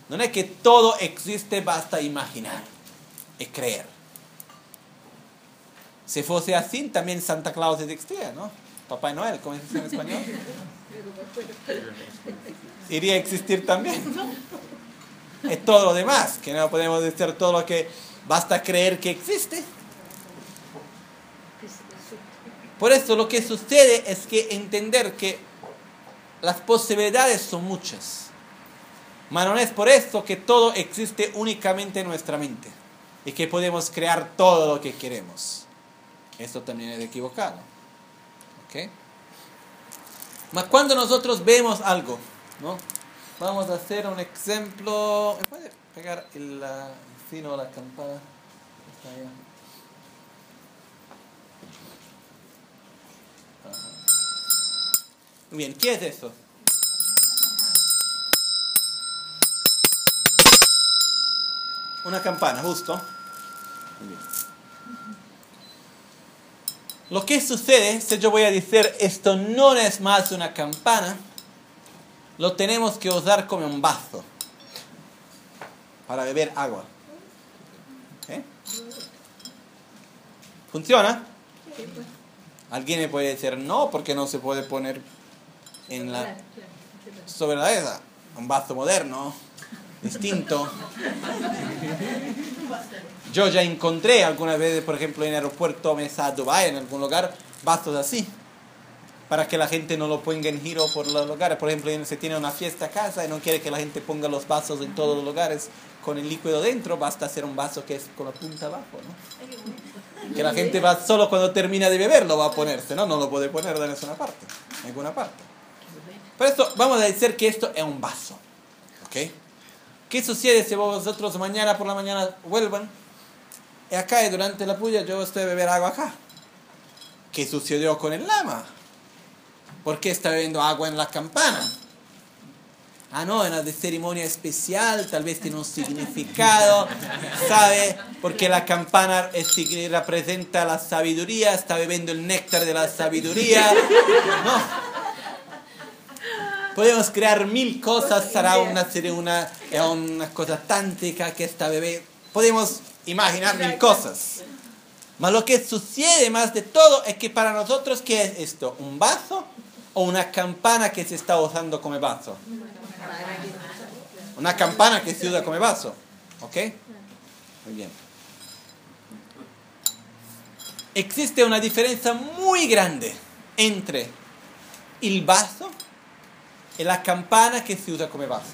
S2: No es que todo existe, basta imaginar y creer. Si fuese así, también Santa Claus existía, ¿no? Papá Noel, ¿cómo se dice en español? Iría a existir también. Es todo lo demás, que no podemos decir todo lo que basta creer que existe. Por eso lo que sucede es que entender que las posibilidades son muchas. Mas no es por esto que todo existe únicamente en nuestra mente y que podemos crear todo lo que queremos. Esto también es equivocado. ¿Ok? Mas cuando nosotros vemos algo, ¿no? Vamos a hacer un ejemplo. ¿Me puede pegar el sino la campana? Está allá. Bien, ¿qué es eso? Una campana, justo. Bien. Lo que sucede, si yo voy a decir esto no es más una campana, lo tenemos que usar como un vaso para beber agua. ¿Ok? ¿Funciona?
S3: pues.
S2: Alguien me puede decir no, porque no se puede poner en la, sobre la mesa. Un vaso moderno, distinto. Yo ya encontré algunas veces, por ejemplo, en el aeropuerto Mesa Dubai, en algún lugar, vasos así. Para que la gente no lo ponga en giro por los lugares. Por ejemplo, se tiene una fiesta a casa y no quiere que la gente ponga los vasos en todos los lugares con el líquido dentro, basta hacer un vaso que es con la punta abajo, ¿no? Que la gente va solo cuando termina de beber lo va a ponerse, ¿no? No lo puede poner en ninguna parte, en ninguna parte. Por eso vamos a decir que esto es un vaso, ¿ok? ¿Qué sucede si vosotros mañana por la mañana vuelvan? Y acá y durante la puya yo estoy a beber agua acá. ¿Qué sucedió con el lama? ¿Por qué está bebiendo agua en la campana? Ah, no, era de ceremonia especial, tal vez tiene un significado, ¿sabe? Porque la campana es- representa la sabiduría, está bebiendo el néctar de la sabiduría. No. Podemos crear mil cosas, será una, una, eh, una cosa tántrica que está bebé. Podemos imaginar mil cosas. Mas lo que sucede más de todo es que para nosotros, ¿qué es esto? ¿Un vaso o una campana que se está usando como vaso? Una campana que se usa como vaso. ¿Ok? Muy bien. Existe una diferencia muy grande entre el vaso y la campana que se usa como vaso.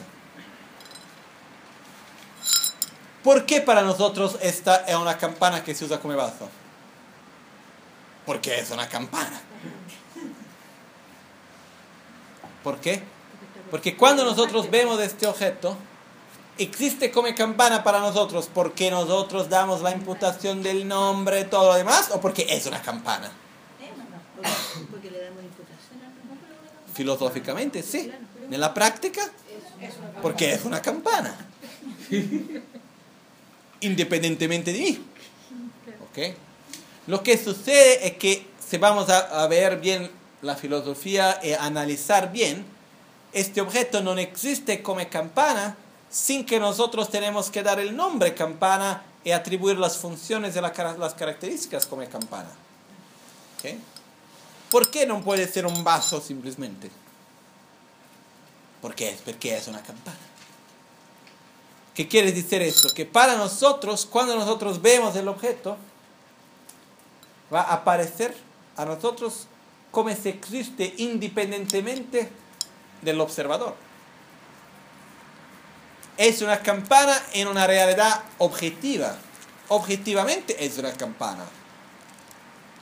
S2: ¿Por qué para nosotros esta es una campana que se usa como vaso? Porque es una campana. ¿Por qué? Porque cuando nosotros vemos este objeto, existe como campana para nosotros porque nosotros damos la imputación del nombre, todo lo demás, o porque es una campana.
S3: Porque, porque le damos imputación.
S2: Filosóficamente, sí. En la práctica, porque es una campana. Independientemente de mí. ¿Ok? Lo que sucede es que si vamos a, a ver bien la filosofía y analizar bien, este objeto no existe como campana sin que nosotros tenemos que dar el nombre campana y atribuir las funciones y la las características como campana. ¿Por qué no puede ser un vaso simplemente? Porque es, porque es una campana. ¿Qué quiere decir esto? Que para nosotros, cuando nosotros vemos el objeto, va a aparecer a nosotros como si existe independientemente del observador. Es una campana en una realidad objetiva. Objetivamente es una campana.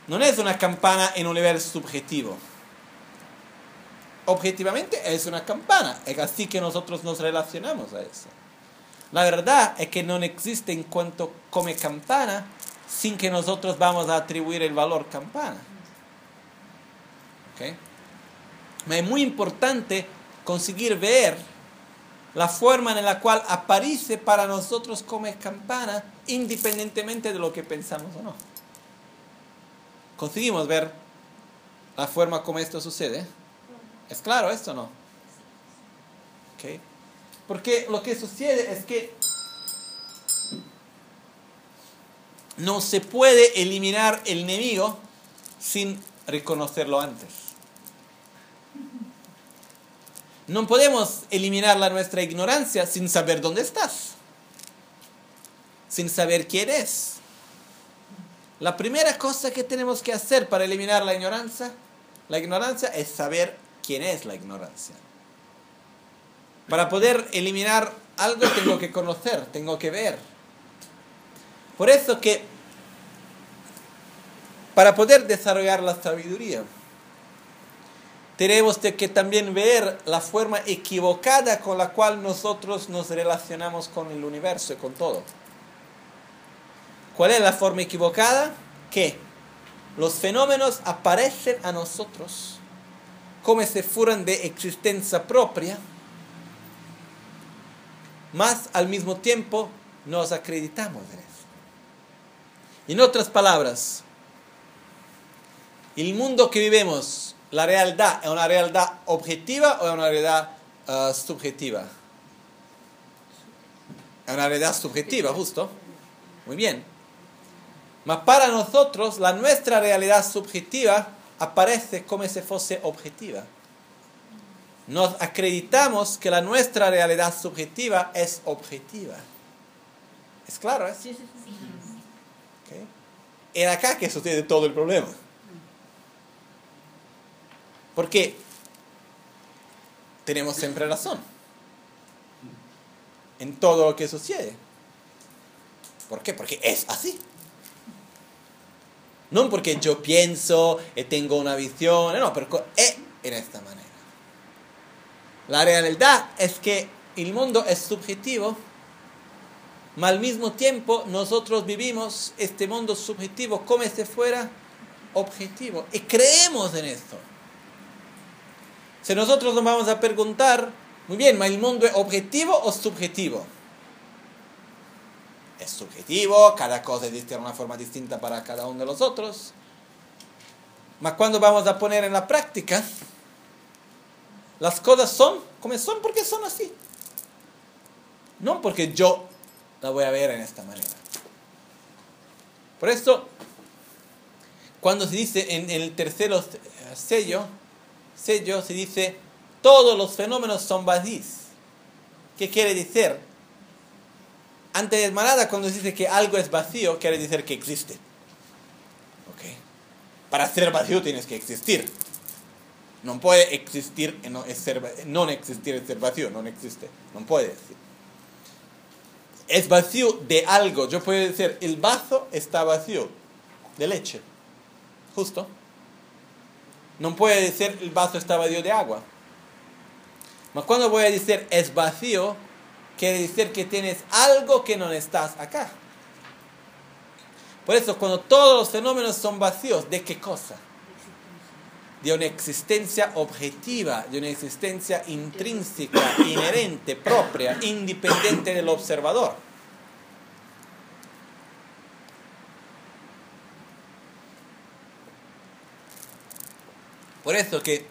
S2: No es una campana en un nivel subjetivo. Objetivamente es una campana. Es así que nosotros nos relacionamos a eso. La verdad es que no existe en cuanto come campana sin que nosotros vamos a atribuir el valor campana. ¿Ok? Es muy importante conseguir ver la forma en la cual aparece para nosotros como campana independientemente de lo que pensamos o no. ¿Conseguimos ver la forma como esto sucede? ¿Es claro esto o no? ¿Ok? Porque lo que sucede es que no se puede eliminar el enemigo sin reconocerlo antes. No podemos eliminar la nuestra ignorancia sin saber dónde estás, sin saber quién es. La primera cosa que tenemos que hacer para eliminar la ignorancia, la ignorancia es saber quién es la ignorancia. Para poder eliminar algo tengo que conocer, tengo que ver. Por eso que para poder desarrollar la sabiduría, tenemos que también ver la forma equivocada con la cual nosotros nos relacionamos con el universo y con todo. ¿Cuál es la forma equivocada? Que los fenómenos aparecen a nosotros como si fueran de existencia propia, más al mismo tiempo nos acreditamos en eso. En otras palabras, el mundo que vivimos, la realidad, ¿es una realidad objetiva o es una realidad ah, subjetiva? Es una realidad subjetiva, justo. Muy bien. Mas para nosotros, la nuestra realidad subjetiva aparece como si fuese objetiva. nos acreditamos que la nuestra realidad subjetiva es objetiva. ¿Es claro? ¿eh?
S3: Sí,
S2: acá que sucede todo el problema. Porque tenemos siempre razón en todo lo que sucede. ¿Por qué? Porque es así. No porque yo pienso y tengo una visión, no, pero es en esta manera. La realidad es que el mundo es subjetivo, pero al mismo tiempo nosotros vivimos este mundo subjetivo como si fuera objetivo. Y creemos en esto. Si nosotros nos vamos a preguntar, muy bien, ¿el mundo es objetivo o subjetivo? Es subjetivo, cada cosa existe de una forma distinta para cada uno de los otros. Pero cuando vamos a poner en la práctica, las cosas son como son porque son así. No porque yo la voy a ver en esta manera. Por eso, cuando se dice en el tercer sello, sello se dice, todos los fenómenos son vacíos. ¿Qué quiere decir? Antes de nada, cuando se dice que algo es vacío, quiere decir que existe. ¿Ok? Para ser vacío tienes que existir. No puede existir, no, no existir es ser vacío, no existe. No puede decir. Es vacío de algo. Yo puedo decir, el vaso está vacío de leche. Justo. No puede decir el vaso está vacío de agua. Mas cuando voy a decir es vacío, quiere decir que tienes algo que no estás acá. Por eso, cuando todos los fenómenos son vacíos, ¿de qué cosa? De una existencia objetiva, de una existencia intrínseca, inherente, propia, independiente del observador. Por eso que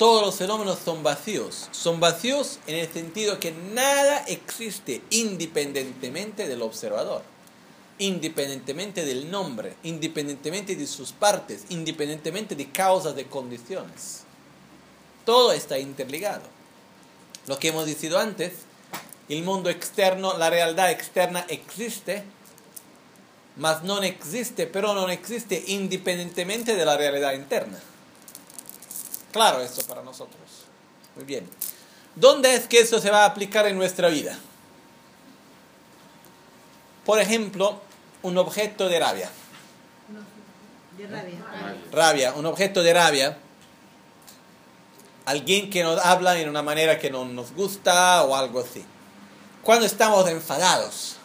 S2: todos los fenómenos son vacíos. Son vacíos en el sentido que nada existe independientemente del observador, independientemente del nombre, independientemente de sus partes, independientemente de causas, de condiciones. Todo está interligado. Lo que hemos dicho antes, el mundo externo, la realidad externa existe, mas no existe, pero no existe independientemente de la realidad interna. Claro esto para nosotros. Muy bien. ¿Dónde es que eso se va a aplicar en nuestra vida? Por ejemplo, un objeto de rabia.
S3: De rabia.
S2: Rabia, un objeto de rabia. Alguien que nos habla en una manera que no nos gusta o algo así. Cuando estamos enfadados,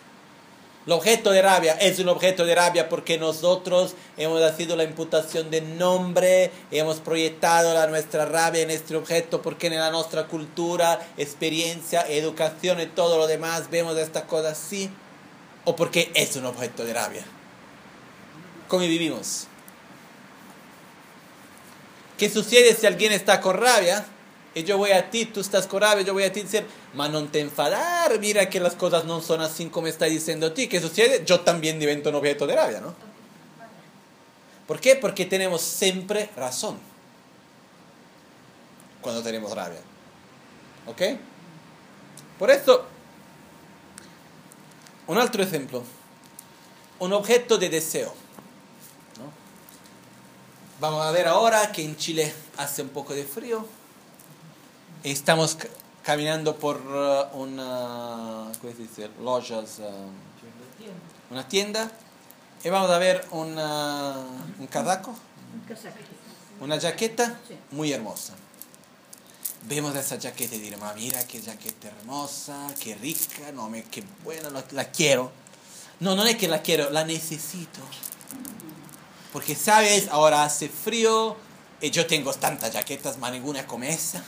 S2: el objeto de rabia es un objeto de rabia porque nosotros hemos sido la imputación de nombre, hemos proyectado la, nuestra rabia en este objeto porque en la nuestra cultura, experiencia, educación y todo lo demás vemos estas cosas así, o porque es un objeto de rabia. ¿Cómo vivimos? ¿Qué sucede si alguien está con rabia? Y yo voy a ti, tú estás con rabia, yo voy a ti decir, ma no te enfadar, mira que las cosas no son así como está diciendo a ti. ¿Qué sucede? Yo también divento un objeto de rabia, ¿no? ¿Por qué? Porque tenemos siempre razón cuando tenemos rabia. ¿Ok? Por eso, un otro ejemplo, un objeto de deseo. Vamos a ver ahora que en Chile hace un poco de frío estamos caminando por uh, una, ¿cómo se dice? Lojas, uh, una tienda, y vamos a ver una, un casaco,
S3: Un casaco.
S2: una jaqueta muy hermosa. Vemos esa jaqueta y diremos, "Ah, mira qué jaqueta hermosa, qué rica, no, me, qué buena, la, la quiero. No, no es que la quiero, la necesito. Porque, ¿sabes? Ahora hace frío y yo tengo tantas jaquetas, más ninguna como esa.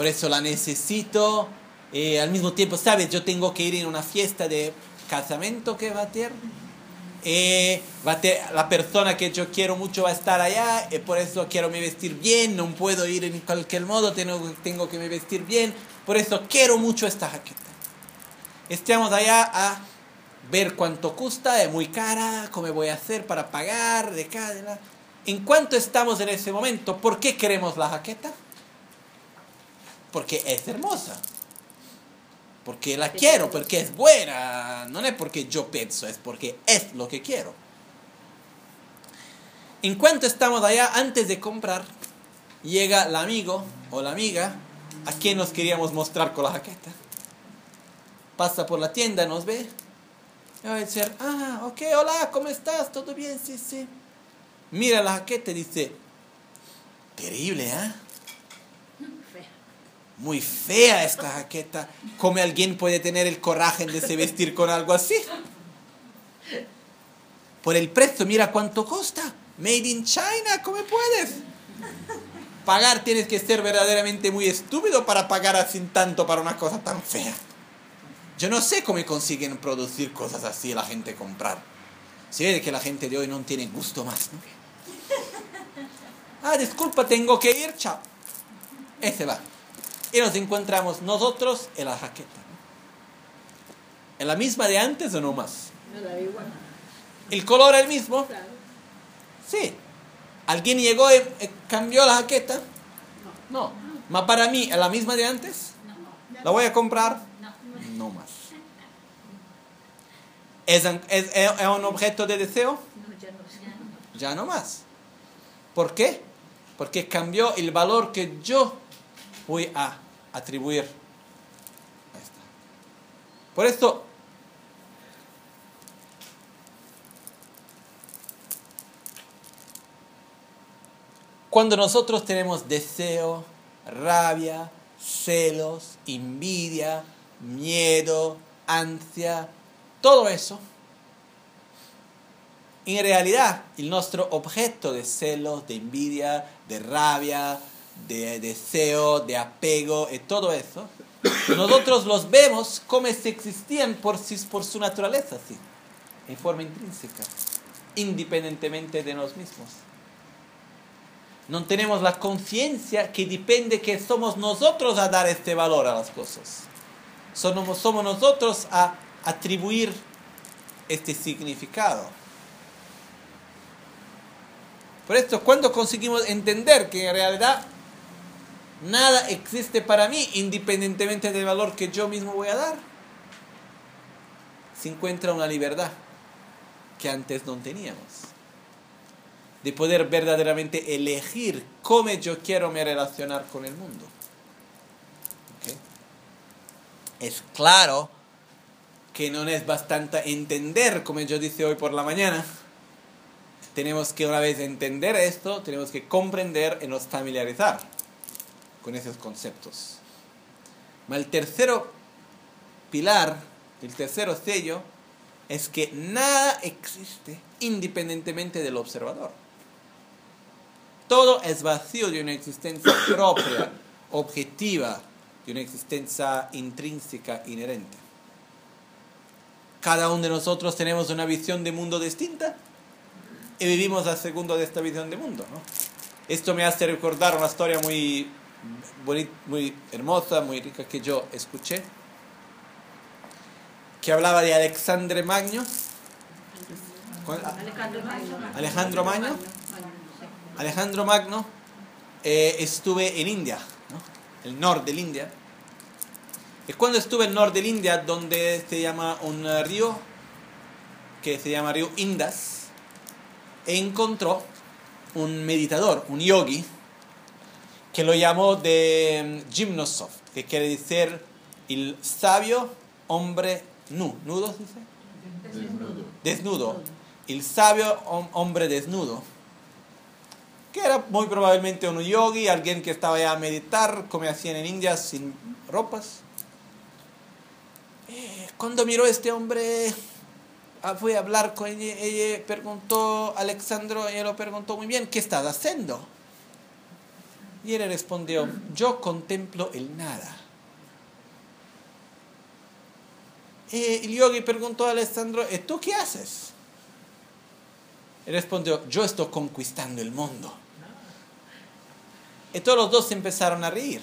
S2: Por eso la necesito. Y al mismo tiempo, ¿sabes? Yo tengo que ir en una fiesta de casamiento que va a tener. Eh, va a ter- la persona que yo quiero mucho va a estar allá, y por eso quiero me vestir bien, no puedo ir en cualquier modo, tengo, tengo que me vestir bien, por eso quiero mucho esta jaqueta. Estamos allá a ver cuánto cuesta, es muy cara, cómo voy a hacer para pagar, de cada... En cuanto estamos en ese momento, ¿por qué queremos la jaqueta? Porque es hermosa. Porque la quiero, porque es buena. No es porque yo pienso, es porque es lo que quiero. En cuanto estamos allá, antes de comprar, llega el amigo o la amiga a quien nos queríamos mostrar con la jaqueta. Pasa por la tienda, nos ve. Y va a decir, ah, ok, hola, ¿cómo estás? ¿Todo bien? Sí, sí. Mira la jaqueta y dice, terrible, ¿eh? Muy fea esta jaqueta. ¿Cómo alguien puede tener el coraje de se vestir con algo así? Por el precio, mira cuánto cuesta. Made in China, ¿cómo puedes? Pagar tienes que ser verdaderamente muy estúpido para pagar así tanto para una cosa tan fea. Yo no sé cómo consiguen producir cosas así la gente comprar. Se ve que la gente de hoy no tiene gusto más. Ah, disculpa, tengo que ir, chao. Ese va. Y nos encontramos nosotros en la jaqueta. ¿En la misma de antes o no más?
S3: No la igual.
S2: ¿El color es el mismo?
S3: Claro.
S2: Sí. ¿Alguien llegó y eh, cambió la jaqueta? No. ¿Ma para mí es la misma de antes? ¿La voy a comprar? No más. ¿Es, es- es un objeto de deseo?
S3: No, ya no.
S2: Ya no más. ¿Por qué? Porque cambió el valor que yo voy a atribuir. Por esto, cuando nosotros tenemos deseo, rabia, celos, envidia, miedo, ansia, todo eso, en realidad, el nuestro objeto de celos, de envidia, de rabia, de deseo, de apego, y todo eso, nosotros los vemos como si existían por, sí- por su naturaleza, sí, en forma intrínseca, independientemente de nosotros mismos. No tenemos la conciencia que depende que somos nosotros a dar este valor a las cosas. Somos, somos nosotros a atribuir este significado. Por esto, cuando conseguimos entender que en realidad nada existe para mí independientemente del valor que yo mismo voy a dar, se encuentra una libertad que antes no teníamos. De poder verdaderamente elegir cómo yo quiero me relacionar con el mundo. Es claro que no es bastante entender, como yo dije hoy por la mañana, tenemos que una vez entender esto, tenemos que comprender y nos familiarizar con esos conceptos. El tercero pilar, el tercero sello, es que nada existe independientemente del observador. Todo es vacío de una existencia propia, objetiva, de una existencia intrínseca, inherente. Cada uno de nosotros tenemos una visión de mundo distinta y vivimos a segundo de esta visión de mundo. Esto me hace recordar una historia muy, muy hermosa, muy rica que yo escuché, que hablaba de Alexandre Magno. ¿Cuál?
S3: Alejandro Magno.
S2: Alejandro Magno. Alejandro Magno, eh, estuve en India, ¿no? el norte del India. Y cuando estuve en el norte del India, donde se llama un río, que se llama río Indas, e encontró un meditador, un yogi, que lo llamó de mm, Gymnosoph, que quiere decir el sabio hombre nu, nudo, ¿se dice? desnudo. El sabio hom- hombre desnudo. Que era muy probablemente un yogi, alguien que estaba ya a meditar, como hacían en India, sin ropas. Eh, cuando miró este hombre, ah, fue a hablar con ella, ella preguntó, Alexandro, ella lo preguntó muy bien, ¿qué estás haciendo? Y él respondió, yo contemplo el nada. Eh, el yogi preguntó a Alessandro, ¿y tú qué haces? Él respondió, yo estoy conquistando el mundo. Y todos los dos empezaron a reír.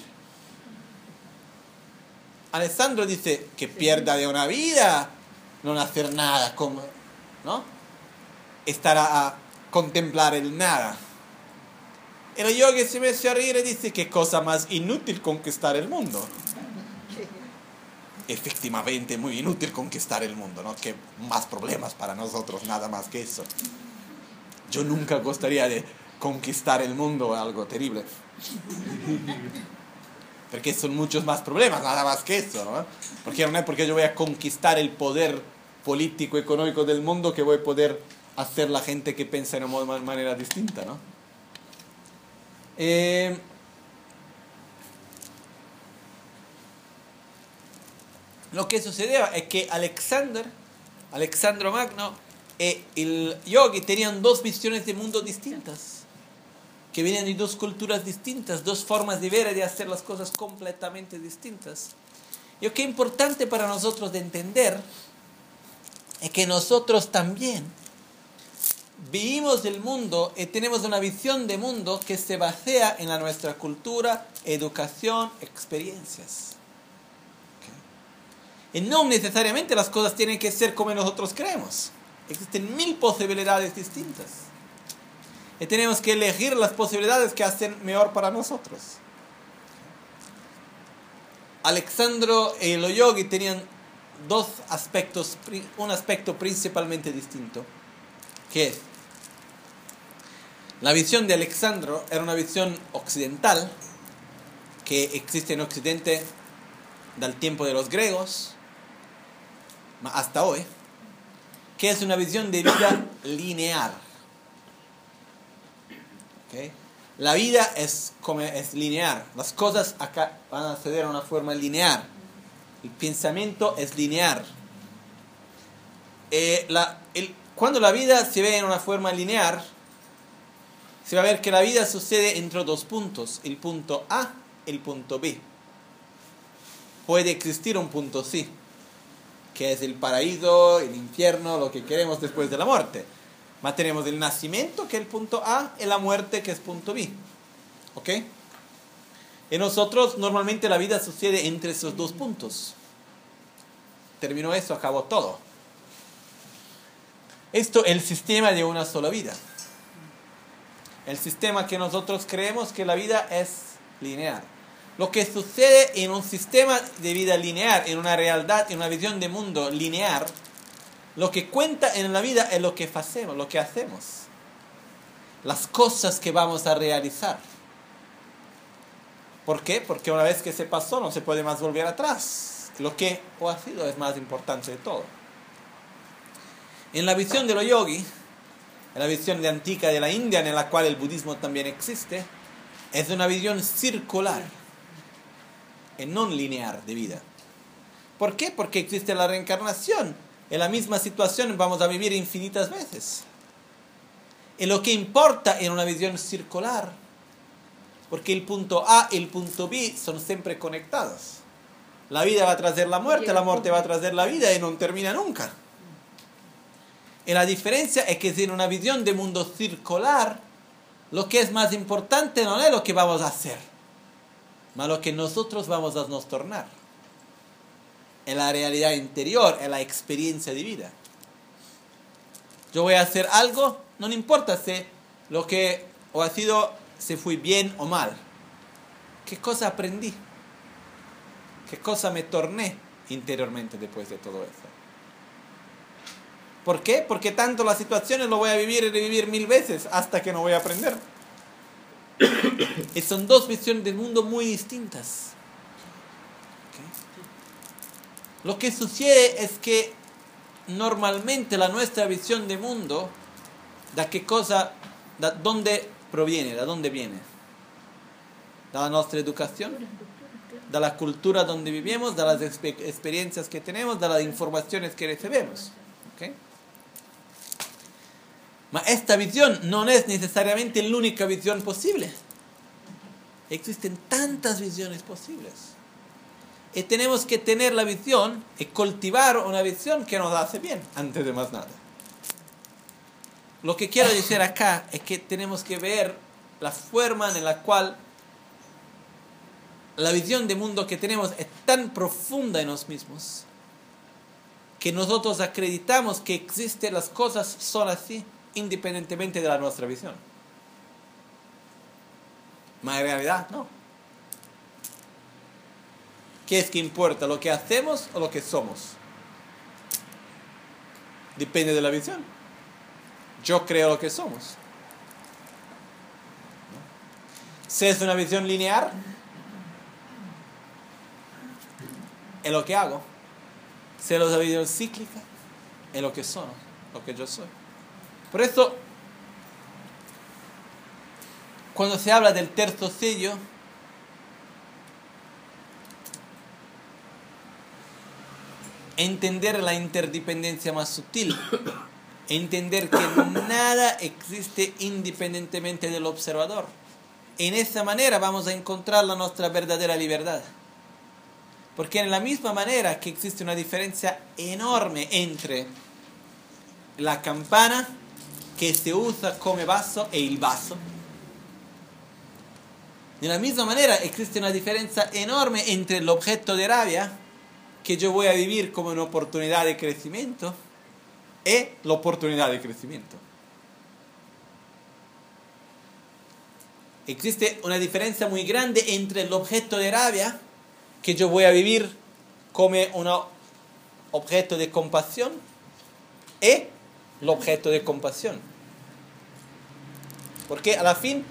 S2: Alessandro dice que pierda de una vida no hacer nada, como, ¿no? Estar a, a contemplar el nada. El yogi se me a reír y dice, qué cosa más inútil conquistar el mundo. Efectivamente, muy inútil conquistar el mundo, ¿no? Que más problemas para nosotros, nada más que eso. Yo nunca gustaría de conquistar el mundo, algo terrible. Porque son muchos más problemas, nada más que eso, ¿no? Porque no es porque yo voy a conquistar el poder político, económico del mundo que voy a poder hacer la gente que piensa de una manera distinta, ¿no? Eh, lo que sucedía es que Alexander, Alexandro Magno y el yogi tenían dos visiones de mundo distintas que vienen de dos culturas distintas, dos formas de ver y de hacer las cosas completamente distintas. Y lo que es importante para nosotros de entender es que nosotros también vivimos el mundo y tenemos una visión de mundo que se basea en la nuestra cultura, educación, experiencias. Y no necesariamente las cosas tienen que ser como nosotros creemos. Existen mil posibilidades distintas. Y tenemos que elegir las posibilidades que hacen mejor para nosotros. Alexandro y los yogi tenían dos aspectos, un aspecto principalmente distinto, que es la visión de Alexandro era una visión occidental que existe en Occidente del tiempo de los griegos hasta hoy, que es una visión de vida lineal la vida es, como es lineal. Las cosas acá van a acceder a una forma lineal. El pensamiento es lineal. Eh, cuando la vida se ve en una forma lineal, se va a ver que la vida sucede entre dos puntos, el punto A y el punto B. Puede existir un punto C, que es el paraíso, el infierno, lo que queremos después de la muerte más tenemos el nacimiento, que es el punto A, y la muerte, que es punto B. ¿Ok? En nosotros normalmente la vida sucede entre esos dos puntos. Terminó eso, acabó todo. Esto es el sistema de una sola vida. El sistema que nosotros creemos que la vida es lineal. Lo que sucede en un sistema de vida lineal, en una realidad, en una visión de mundo lineal, lo que cuenta en la vida es lo que hacemos, lo que hacemos. Las cosas que vamos a realizar. ¿Por qué? Porque una vez que se pasó no se puede más volver atrás. Lo que ha sido es más importante de todo. En la visión de los yogi, en la visión de antica de la India, en la cual el budismo también existe, es una visión circular y no lineal de vida. ¿Por qué? Porque existe la reencarnación en la misma situación vamos a vivir infinitas veces. Y lo que importa en una visión circular, porque el punto A y el punto B son siempre conectados. La vida va a traer la muerte, la muerte va a traer la vida y no termina nunca. Y la diferencia es que en una visión de mundo circular, lo que es más importante no es lo que vamos a hacer, sino lo que nosotros vamos a nos tornar en la realidad interior, en la experiencia de vida. Yo voy a hacer algo, no importa si lo que o ha sido, se fue bien o mal. ¿Qué cosa aprendí? ¿Qué cosa me torné interiormente después de todo eso? ¿Por qué? Porque tanto las situaciones lo voy a vivir y revivir mil veces hasta que no voy a aprender. y son dos visiones del mundo muy distintas. Lo que sucede es que normalmente la nuestra visión de mundo, ¿de qué cosa, de dónde proviene, de dónde viene? ¿De la nuestra educación? ¿De la cultura donde vivimos? ¿De las experiencias que tenemos? ¿De las informaciones que recibimos? ¿Okay? Pero esta visión no es necesariamente la única visión posible. Existen tantas visiones posibles. Y tenemos que tener la visión y cultivar una visión que nos hace bien, antes de más nada. Lo que quiero decir acá es que tenemos que ver la forma en la cual la visión de mundo que tenemos es tan profunda en nosotros mismos que nosotros acreditamos que existen las cosas son así independientemente de la nuestra visión. En realidad no. ¿Qué es que importa? ¿Lo que hacemos o lo que somos? Depende de la visión. Yo creo lo que somos. Si es una visión lineal, es lo que hago. Si es una visión cíclica, es lo que soy, lo que yo soy. Por eso, cuando se habla del tercer sello, entender la interdependencia más sutil, entender que nada existe independientemente del observador. En esa manera vamos a encontrar la nuestra verdadera libertad. Porque en la misma manera que existe una diferencia enorme entre la campana que se usa como vaso e el vaso, de la misma manera existe una diferencia enorme entre el objeto de rabia que yo voy a una oportunidad de crecimiento y la oportunidad de crecimiento. Existe una diferencia muy grande entre el objeto de rabia que yo voy a vivir como un objeto de compasión y el objeto de compasión. Porque a la fin,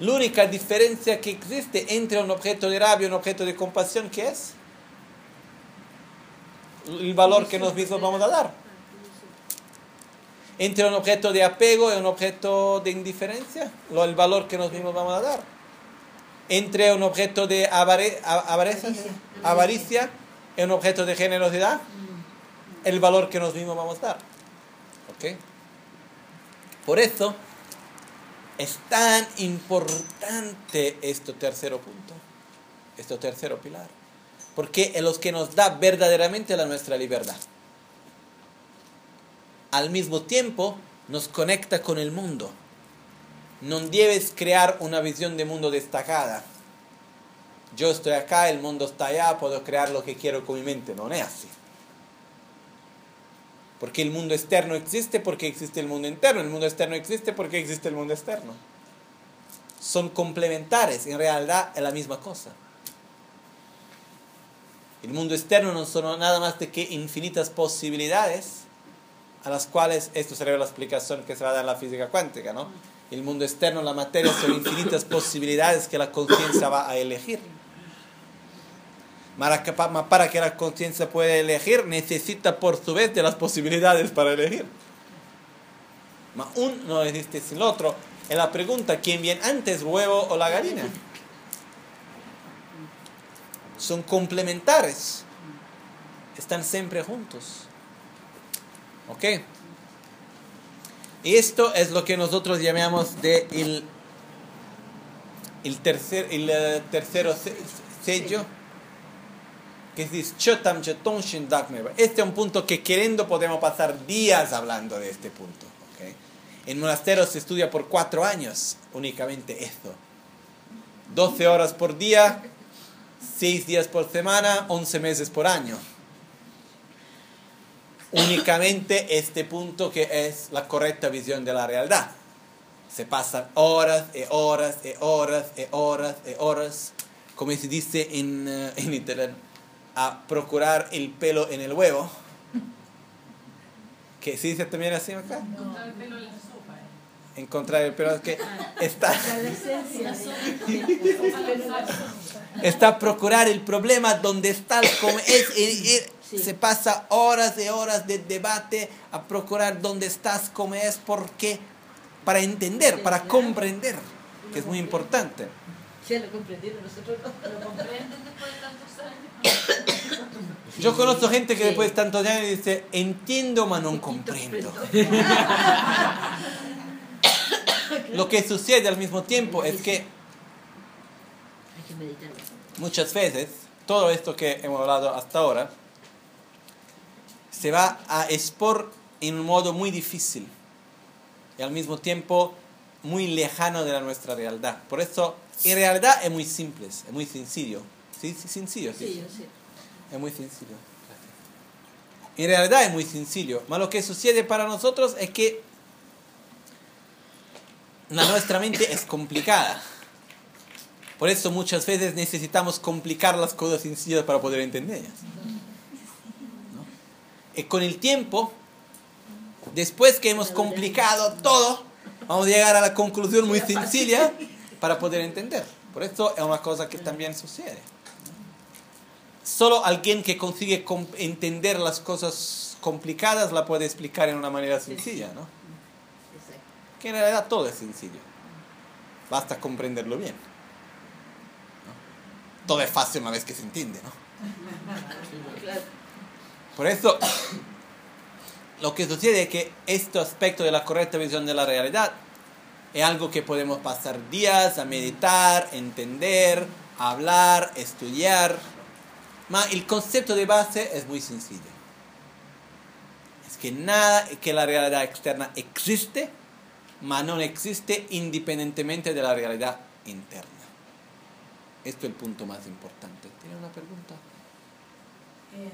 S2: la única diferencia que existe entre un objeto de rabia y un objeto de compasión, ¿qué es? El valor que nos mismos vamos a dar. Entre un objeto de apego y un objeto de indiferencia, el valor que nos mismos vamos a dar. Entre un objeto de avaricia, avaricia y un objeto de generosidad, el valor que nos mismos vamos a dar. Por eso es tan importante este tercero punto, este tercero pilar, porque es lo que nos da verdaderamente la nuestra libertad. Al mismo tiempo nos conecta con el mundo. No debes crear una visión de mundo destacada. Yo estoy acá, el mundo está allá, puedo crear lo que quiero con mi mente. No es así. Porque el mundo externo existe porque existe el mundo interno. El mundo externo existe porque existe el mundo externo. Son complementares, en realidad es la misma cosa. El mundo externo no son nada más de que infinitas posibilidades a las cuales, esto sería la explicación que se va a dar en la física cuántica, ¿no? El mundo externo, la materia, son infinitas posibilidades que la conciencia va a elegir. Para que la conciencia pueda elegir, necesita por su vez de las posibilidades para elegir. Mas uno no existe sin el otro. Es la pregunta, ¿quién viene antes, huevo o la gallina? Son complementares. Están siempre juntos. ¿Ok? Y esto es lo que nosotros llamamos de el, el, tercer, el eh, tercero sello, que dice Este es un punto que queriendo podemos pasar días hablando de este punto. ¿okay? En monasterio se estudia por cuatro años únicamente esto. 12 horas por día, 6 días por semana, 11 meses por año únicamente este punto que es la correcta visión de la realidad. Se pasan horas y horas y horas y horas y horas, como se dice en, uh, en italiano, a procurar el pelo en el huevo. ¿Que se dice también así acá?
S4: Encontrar el pelo en la sopa. ¿eh?
S2: Encontrar el pelo que está... está a procurar el problema donde está como es. Se pasa horas y horas de debate a procurar dónde estás, cómo es, por qué, para entender, para comprender, que es muy importante.
S3: Sí, lo comprendieron, nosotros no.
S4: ¿Lo comprenden después años?
S2: Yo conozco gente que después de tantos años dice, entiendo, pero no comprendo. Lo que sucede al mismo tiempo es que muchas veces todo esto que hemos hablado hasta ahora se va a expor en un modo muy difícil y al mismo tiempo muy lejano de la nuestra realidad. Por eso, en realidad es muy simple, es muy sencillo. ¿Sí? sí sencillo, sí. Es muy sencillo. En realidad es muy sencillo. Pero lo que sucede para nosotros es que la nuestra mente es complicada. Por eso muchas veces necesitamos complicar las cosas sencillas para poder entenderlas. ¿no? Y con el tiempo, después que hemos complicado todo, vamos a llegar a la conclusión muy sencilla para poder entender. Por eso es una cosa que también sucede. Solo alguien que consigue entender las cosas complicadas la puede explicar en una manera sencilla, ¿no? Que en realidad todo es sencillo. Basta comprenderlo bien. ¿no? Todo es fácil una vez que se entiende, ¿no? Por eso, lo que sucede es que este aspecto de la correcta visión de la realidad es algo que podemos pasar días a meditar, entender, hablar, estudiar. Ma el concepto de base es muy sencillo. Es que nada, que la realidad externa existe, ma no existe independientemente de la realidad interna. Esto es el punto más importante. ¿Tiene una pregunta?
S4: Eh,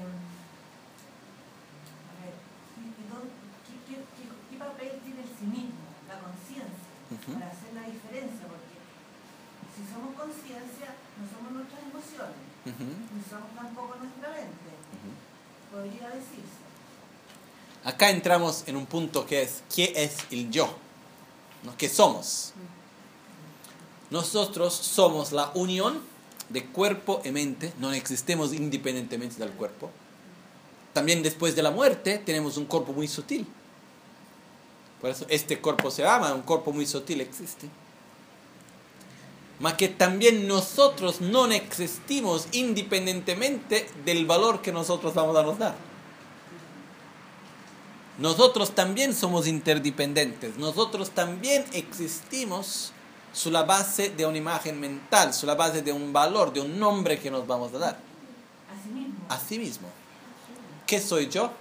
S4: a ver, ¿y dónde- ¿qué, qué, qué- qué papel tiene el sí mismo, la conciencia, para hacer la diferencia? Porque si somos conciencia, no somos nuestras emociones,
S2: Ujú.
S4: ni somos tampoco nuestra mente, podría decirse.
S2: Acá entramos en un punto que es, ¿qué es el yo? ¿No? ¿Qué somos? Nosotros somos la unión de cuerpo y mente, no existemos independientemente del cuerpo. También después de la muerte tenemos un cuerpo muy sutil. Por eso este cuerpo se llama, un cuerpo muy sutil existe. Mas que también nosotros no existimos independientemente del valor que nosotros vamos a nos dar. Nosotros también somos interdependientes. Nosotros también existimos sobre la base de una imagen mental, sobre la base de un valor, de un nombre que nos vamos a dar.
S4: Así mismo.
S2: Así mismo. ¿Qué soy yo?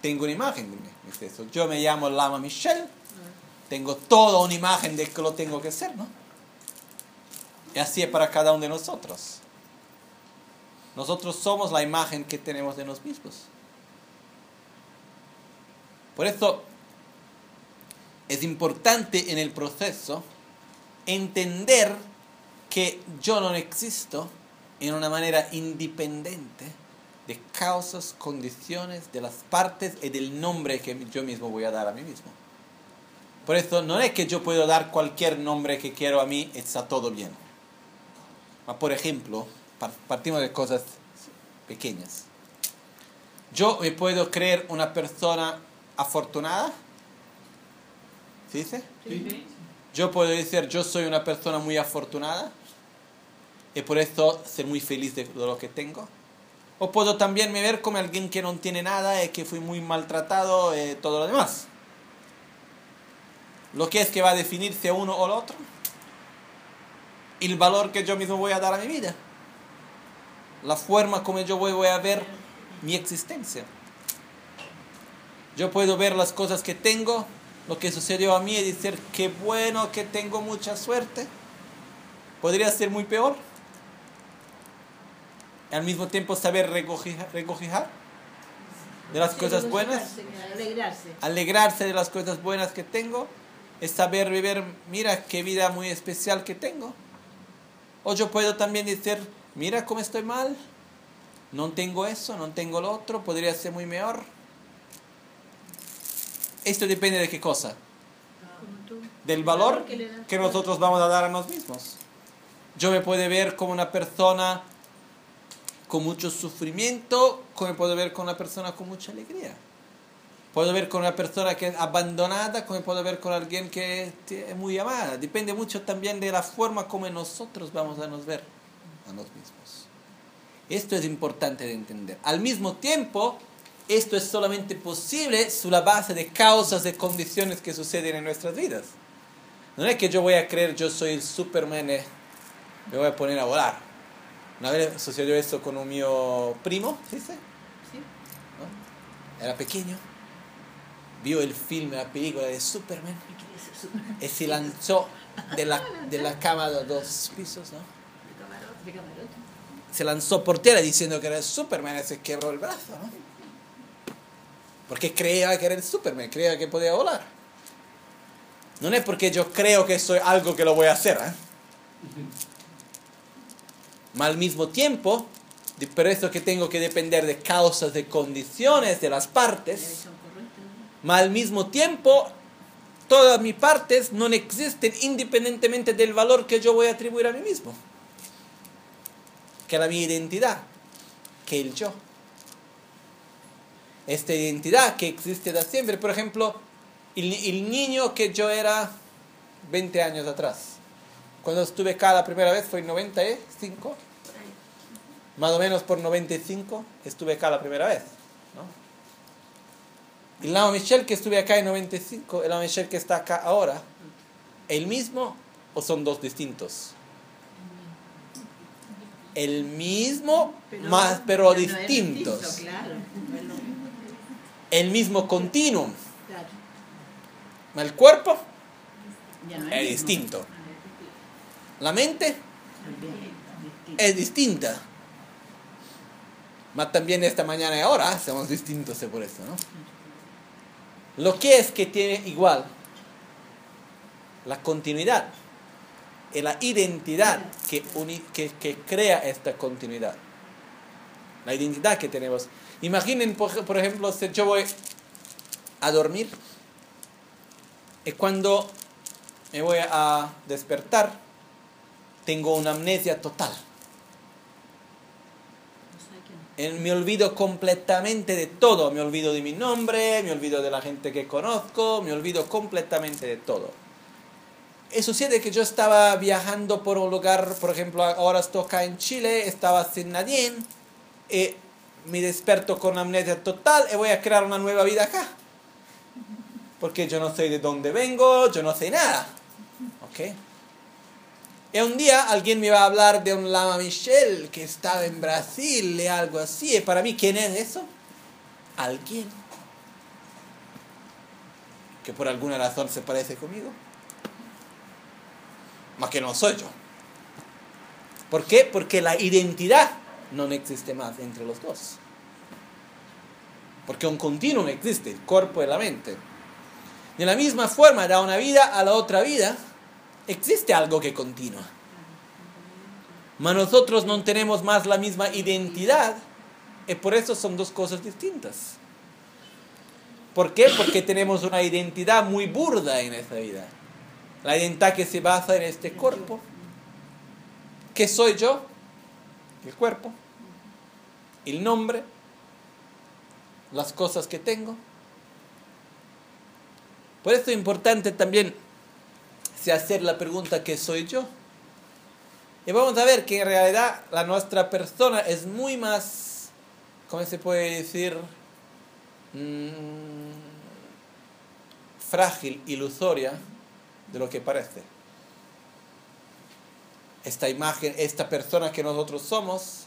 S2: Tengo una imagen de mí. es eso. Yo me llamo Lama Michelle. Tengo toda una imagen de que lo tengo que ser, ¿no? Y así es para cada uno de nosotros. Nosotros somos la imagen que tenemos de nosotros mismos. Por eso es importante en el proceso entender que yo no existo en una manera independiente de causas, condiciones, de las partes y del nombre que yo mismo voy a dar a mí mismo. Por eso no es que yo puedo dar cualquier nombre que quiero a mí, está todo bien. Ma, Por ejemplo, par- partimos de cosas pequeñas. Yo me puedo creer una persona afortunada. ¿Sí dice? Yo puedo decir, yo soy una persona muy afortunada y por eso ser muy feliz de lo que tengo. O puedo también me ver como alguien que no tiene nada y que fui muy maltratado y todo lo demás. Lo que es que va a definirse uno o el otro. El valor que yo mismo voy a dar a mi vida. La forma como yo voy, voy a ver mi existencia. Yo puedo ver las cosas que tengo, lo que sucedió a mí y decir, qué bueno que tengo mucha suerte. Podría ser muy peor. Y al mismo tiempo saber regocijar, regocijar de las cosas buenas,
S3: Alegrarse.
S2: alegrarse de las cosas buenas que tengo, es saber vivir, mira qué vida muy especial que tengo. O yo puedo también decir, mira cómo estoy mal, no tengo eso, no tengo lo otro, podría ser muy mejor. Esto depende de qué cosa,
S3: Como
S2: del valor
S3: que
S2: nosotros vamos a dar a nosotros mismos. Yo me puedo ver como una persona con mucho sufrimiento, como me puedo ver con una persona con mucha alegría. Puedo ver con una persona que es abandonada, como puedo ver con alguien que es muy amada. Depende mucho también de la forma como nosotros vamos a nos ver a nosotros mismos. Esto es importante de entender. Al mismo tiempo, esto es solamente posible sobre la base de causas y condiciones que suceden en nuestras vidas. No es que yo voy a creer yo soy el Superman y me voy a poner a volar. Una vez sucedió eso con un mío primo, ¿sí?
S3: Sí.
S2: ¿no? Era pequeño, vio el filme, la película de Superman
S3: Y
S2: se lanzó de la, de la cama de dos pisos, ¿no? Se lanzó por tierra diciendo que era el Superman y se quebró el brazo, ¿no? Porque creía que era el Superman, creía que podía volar. No es porque yo creo que soy algo que lo voy a hacer, ¿eh? Ma al mismo tiempo, por eso que tengo que depender de causas, de condiciones, de las partes,
S3: Son correctos.
S2: ma al mismo tiempo todas mis partes no existen independientemente del valor que yo voy a atribuir a mí mismo, que es la mi identidad, que el yo. Esta identidad que existe de siempre, por ejemplo, el, el niño que yo era 20 años atrás, cuando estuve acá la primera vez fue en 95, más o menos por 95 estuve acá la primera vez. ¿no? El Lama Michel que estuve acá en 95, el Lama Michel que está acá ahora, ¿el mismo o son dos distintos? El mismo, más, pero
S3: no es
S2: distintos.
S3: distinto, claro. Bueno,
S2: El mismo continuum.
S3: claro.
S2: El cuerpo
S3: no
S2: es distinto. La mente es distinta. Mas también esta mañana y ahora somos distintos por eso, ¿no? Lo que es que tiene igual la continuidad y la identidad que, uni- que, crea esta continuidad. La identidad que tenemos. Imaginen, por, por ejemplo, si yo voy a dormir y cuando me voy a despertar, tengo una amnesia total.
S3: No sabe quién.
S2: Eh, Me olvido completamente de todo. Me olvido de mi nombre, me olvido de la gente que conozco, me olvido completamente de todo. Y sucede que yo estaba viajando por un lugar, por ejemplo, ahora estoy acá en Chile, estaba sin nadie, y me desperto con amnesia total y voy a crear una nueva vida acá. Porque yo no sé de dónde vengo, yo no sé nada. ¿Ok? Y un día alguien me va a hablar de un Lama Michel que estaba en Brasil y algo así. Y para mí, ¿quién es eso? Alguien que por alguna razón se parece conmigo. Más que no soy yo. ¿Por qué? Porque la identidad no existe más entre los dos. Porque un continuum existe, el cuerpo y la mente. De la misma forma, da una vida a la otra vida, existe algo que continúa. Mas nosotros no tenemos más la misma identidad y por eso son dos cosas distintas. ¿Por qué? Porque tenemos una identidad muy burda en esta vida. La identidad que se basa en este cuerpo. ¿Qué soy yo? El cuerpo. El nombre. Las cosas que tengo. Por eso es importante también se hacer la pregunta ¿qué soy yo? Y vamos a ver que en realidad la nuestra persona es muy más, ¿cómo se puede decir? Mm, frágil, ilusoria de lo que parece. Esta imagen, esta persona que nosotros somos,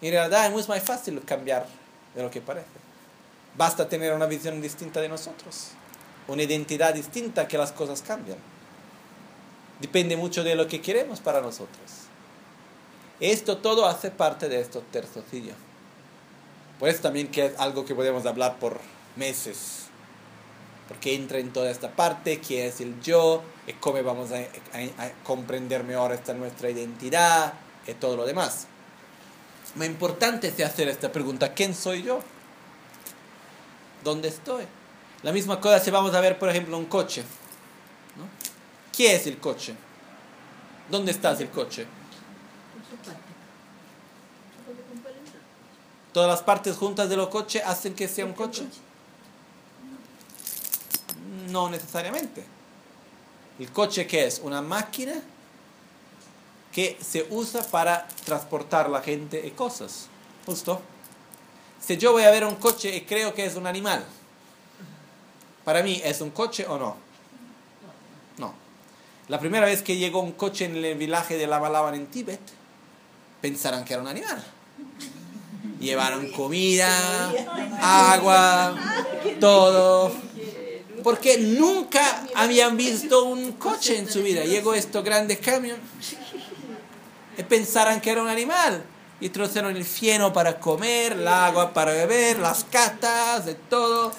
S2: en realidad es muy más fácil cambiar de lo que parece. Basta tener una visión distinta de nosotros, una identidad distinta que las cosas cambian. Depende mucho de lo que queremos para nosotros. Esto todo hace parte de estos tercocillos. Por eso también que es algo que podemos hablar por meses. Porque entra en toda esta parte, qué es el yo, y cómo vamos a, a- comprender mejor esta nuestra identidad y todo lo demás. Lo importante es hacer esta pregunta, ¿quién soy yo? ¿Dónde estoy? La misma cosa si vamos a ver, por ejemplo, un coche. ¿Qué es el coche? ¿Dónde está el coche? ¿Todas las partes juntas de los coches hacen que sea un coche? No necesariamente. ¿El coche qué es? Una máquina que se usa para transportar la gente y cosas. Justo. Si yo voy a ver un coche y creo que es un animal, para mí es un coche o? No. La primera vez que llegó un coche en el vilaje de Lavalavan en Tíbet, pensaron que era un animal. Llevaron comida, agua, todo. Porque nunca habían visto un coche en su vida. Llegó estos grandes camiones y pensaron que era un animal. Y trajeron el fieno para comer, el agua para beber, las catas, de todo.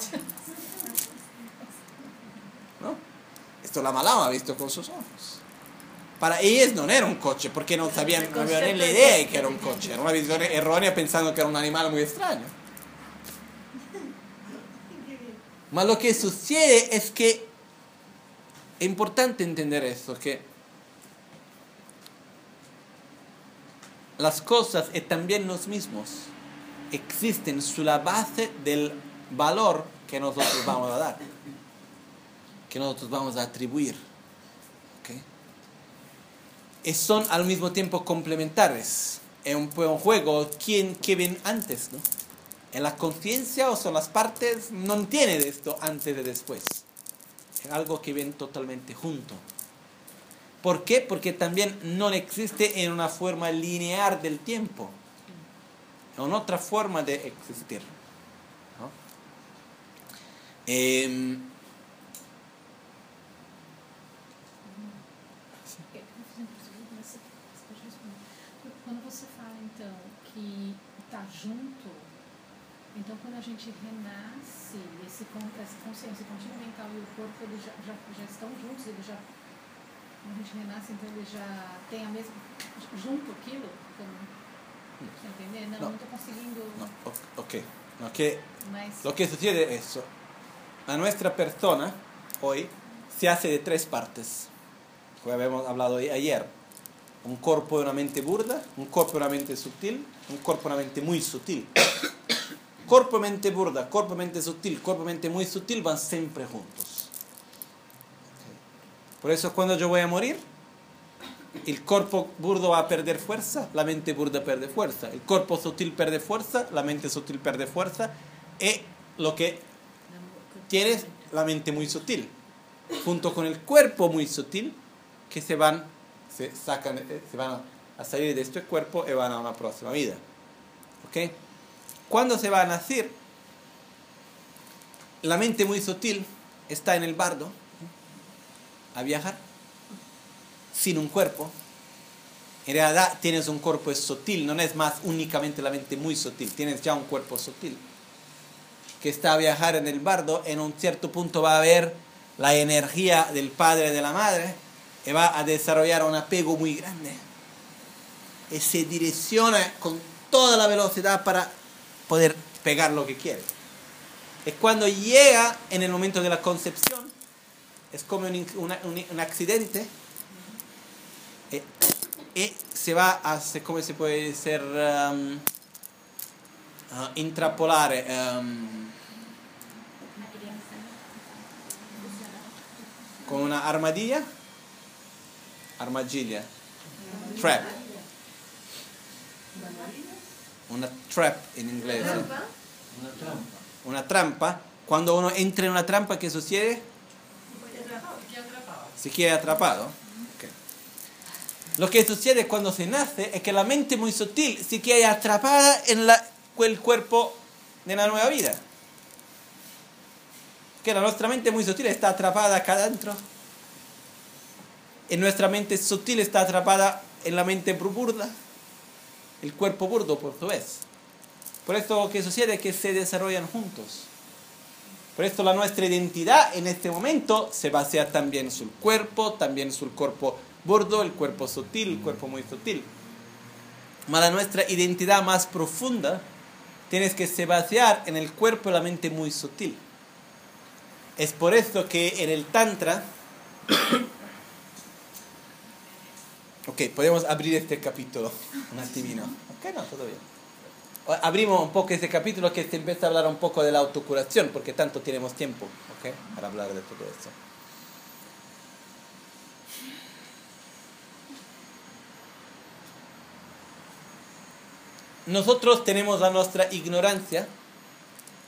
S2: ¿No? Esto la Malama visto con sus ojos. Para ellos no era un coche, porque no sabían, no habían ni la idea de que era un coche. Era una visión errónea pensando que era un animal muy extraño. Mas lo que sucede es que es importante entender esto, que las cosas y también los mismos existen sobre la base del valor que nosotros vamos a dar, que nosotros vamos a atribuir. son al mismo tiempo complementares. Es un, juego, ¿quién qué ven antes? ¿no? ¿En la conciencia o son las partes? No tiene de esto antes y después. Es algo que ven totalmente junto. ¿Por qué? Porque también no existe en una forma lineal del tiempo. En otra forma de existir. ¿no? Em,
S3: junto, então quando a gente renasce, esse, essa consciência, o contínuo mental e o corpo, eles já, já, já estão juntos, eles já. Quando a gente renasce, então ele já tem a mesma. junto aquilo? Como, você entender? Não,
S2: Não.
S3: não estou conseguindo.
S2: no, o- ok. No, que
S3: Mas.
S2: Lo que sucede es eso. A nuestra persona hoy se hace de tres partes. Como habíamos hablado ayer. Un cuerpo y una mente burda, un cuerpo y una mente sutil, un cuerpo y una mente muy sutil. Cuerpo y mente burda, cuerpo y mente sutil, cuerpo y mente muy sutil van siempre juntos. Por eso cuando yo voy a morir, el cuerpo burdo va a perder fuerza, la mente burda pierde fuerza. El cuerpo sutil pierde fuerza, la mente sutil pierde fuerza. Y lo que tienes, la mente muy sutil. Junto con el cuerpo muy sutil, que se van, se sacan, eh, se van a- salir de este cuerpo y van a una próxima vida. ¿Ok? Cuando se va a nacer, la mente muy sutil está en el bardo a viajar sin un cuerpo. En realidad tienes un cuerpo sutil, no es más únicamente la mente muy sutil, tienes ya un cuerpo sutil que está a viajar en el bardo, en un cierto punto va a haber la energía del padre y de la madre y va a desarrollar un apego muy grande. Y se direcciona con toda la velocidad para poder pegar lo que quiere. Es cuando llega en el momento de la concepción, es como un, una- un- un accidente, eh, y se va a, ¿cómo se puede decir? Um, ah, intrapolare, um, con una armadilla, armadilla, trap, una trap en inglés, ¿eh?
S5: Una trampa.
S2: una trampa. Cuando uno entra en una trampa, ¿qué sucede? Se queda atrapado. Ok. Lo que sucede cuando se nace es que la mente muy sutil se queda atrapada en la, el cuerpo de la nueva vida. Que la nuestra mente muy sutil está atrapada acá adentro. Y nuestra mente sutil está atrapada en la mente burda. El cuerpo burdo, por su vez. Por esto lo que sucede es que se desarrollan juntos. Por esto la nuestra identidad en este momento se basea también sobre el cuerpo, también sobre el cuerpo burdo, el cuerpo sutil, el cuerpo muy sutil. Mas la nuestra identidad más profunda tienes que se basear en el cuerpo y la mente muy sutil. Es por esto que en el Tantra... ok, podemos abrir este capítulo un attimino. Ok, no, todo bien. Abrimos un poco este capítulo que se empieza a hablar un poco de la autocuración, porque tanto tenemos tiempo ok, para hablar de todo esto. Nosotros tenemos la nuestra ignorancia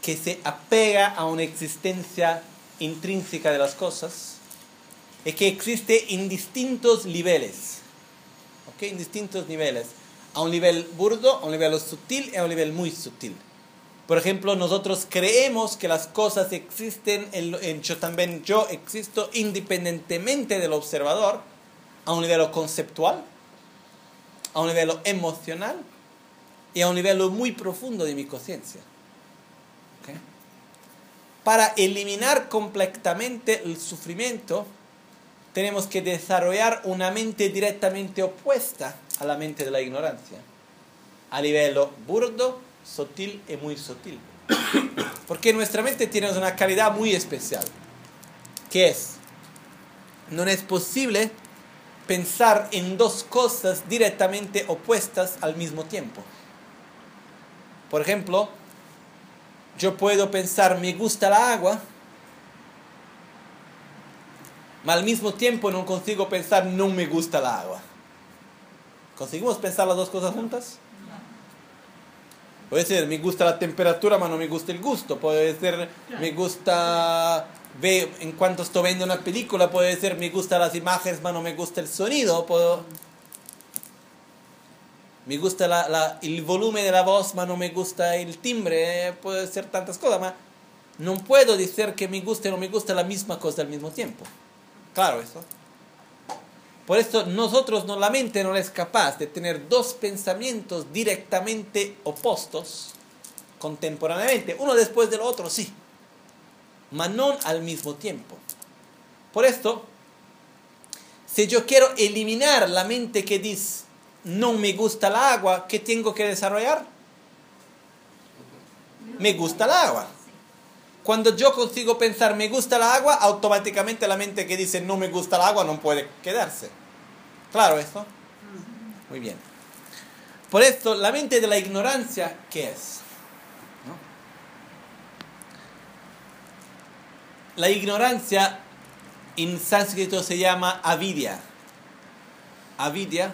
S2: que se apega a una existencia intrínseca de las cosas y que existe en distintos niveles. En distintos niveles. A un nivel burdo, a un nivel sutil y a un nivel muy sutil. Por ejemplo, nosotros creemos que las cosas existen, en, en yo también yo existo independientemente del observador, a un nivel conceptual, a un nivel emocional y a un nivel muy profundo de mi conciencia. ¿Ok? Para eliminar completamente el sufrimiento, tenemos que desarrollar una mente directamente opuesta a la mente de la ignorancia, a nivel burdo, sutil y muy sutil. Porque nuestra mente tiene una calidad muy especial, que es, no es posible pensar en dos cosas directamente opuestas al mismo tiempo. Por ejemplo, yo puedo pensar, me gusta la agua, pero al mismo tiempo no consigo pensar, no me gusta la agua. ¿Conseguimos pensar las dos cosas juntas? Puede ser, me gusta la temperatura, pero no me gusta el gusto. Puede ser, me gusta ve en cuanto estoy viendo una película, puede ser, me gusta las imágenes, pero no me gusta el sonido. Puedo, me gusta la, la, el volumen de la voz, pero no me gusta el timbre. Puede ser tantas cosas, pero no puedo decir que me gusta o no me gusta la misma cosa al mismo tiempo. Claro eso. Por eso nosotros, no, la mente no es capaz de tener dos pensamientos directamente opuestos contemporáneamente, uno después del otro, sí, mas no al mismo tiempo. Por esto, si yo quiero eliminar la mente que dice no me gusta el agua, ¿qué tengo que desarrollar? Me gusta el agua. Cuando yo consigo pensar me gusta el agua, automáticamente la mente que dice no me gusta el agua no puede quedarse. ¿Claro esto? Muy bien. Por esto, la mente de la ignorancia, ¿qué es? La ignorancia en sánscrito se llama avidya. Avidya.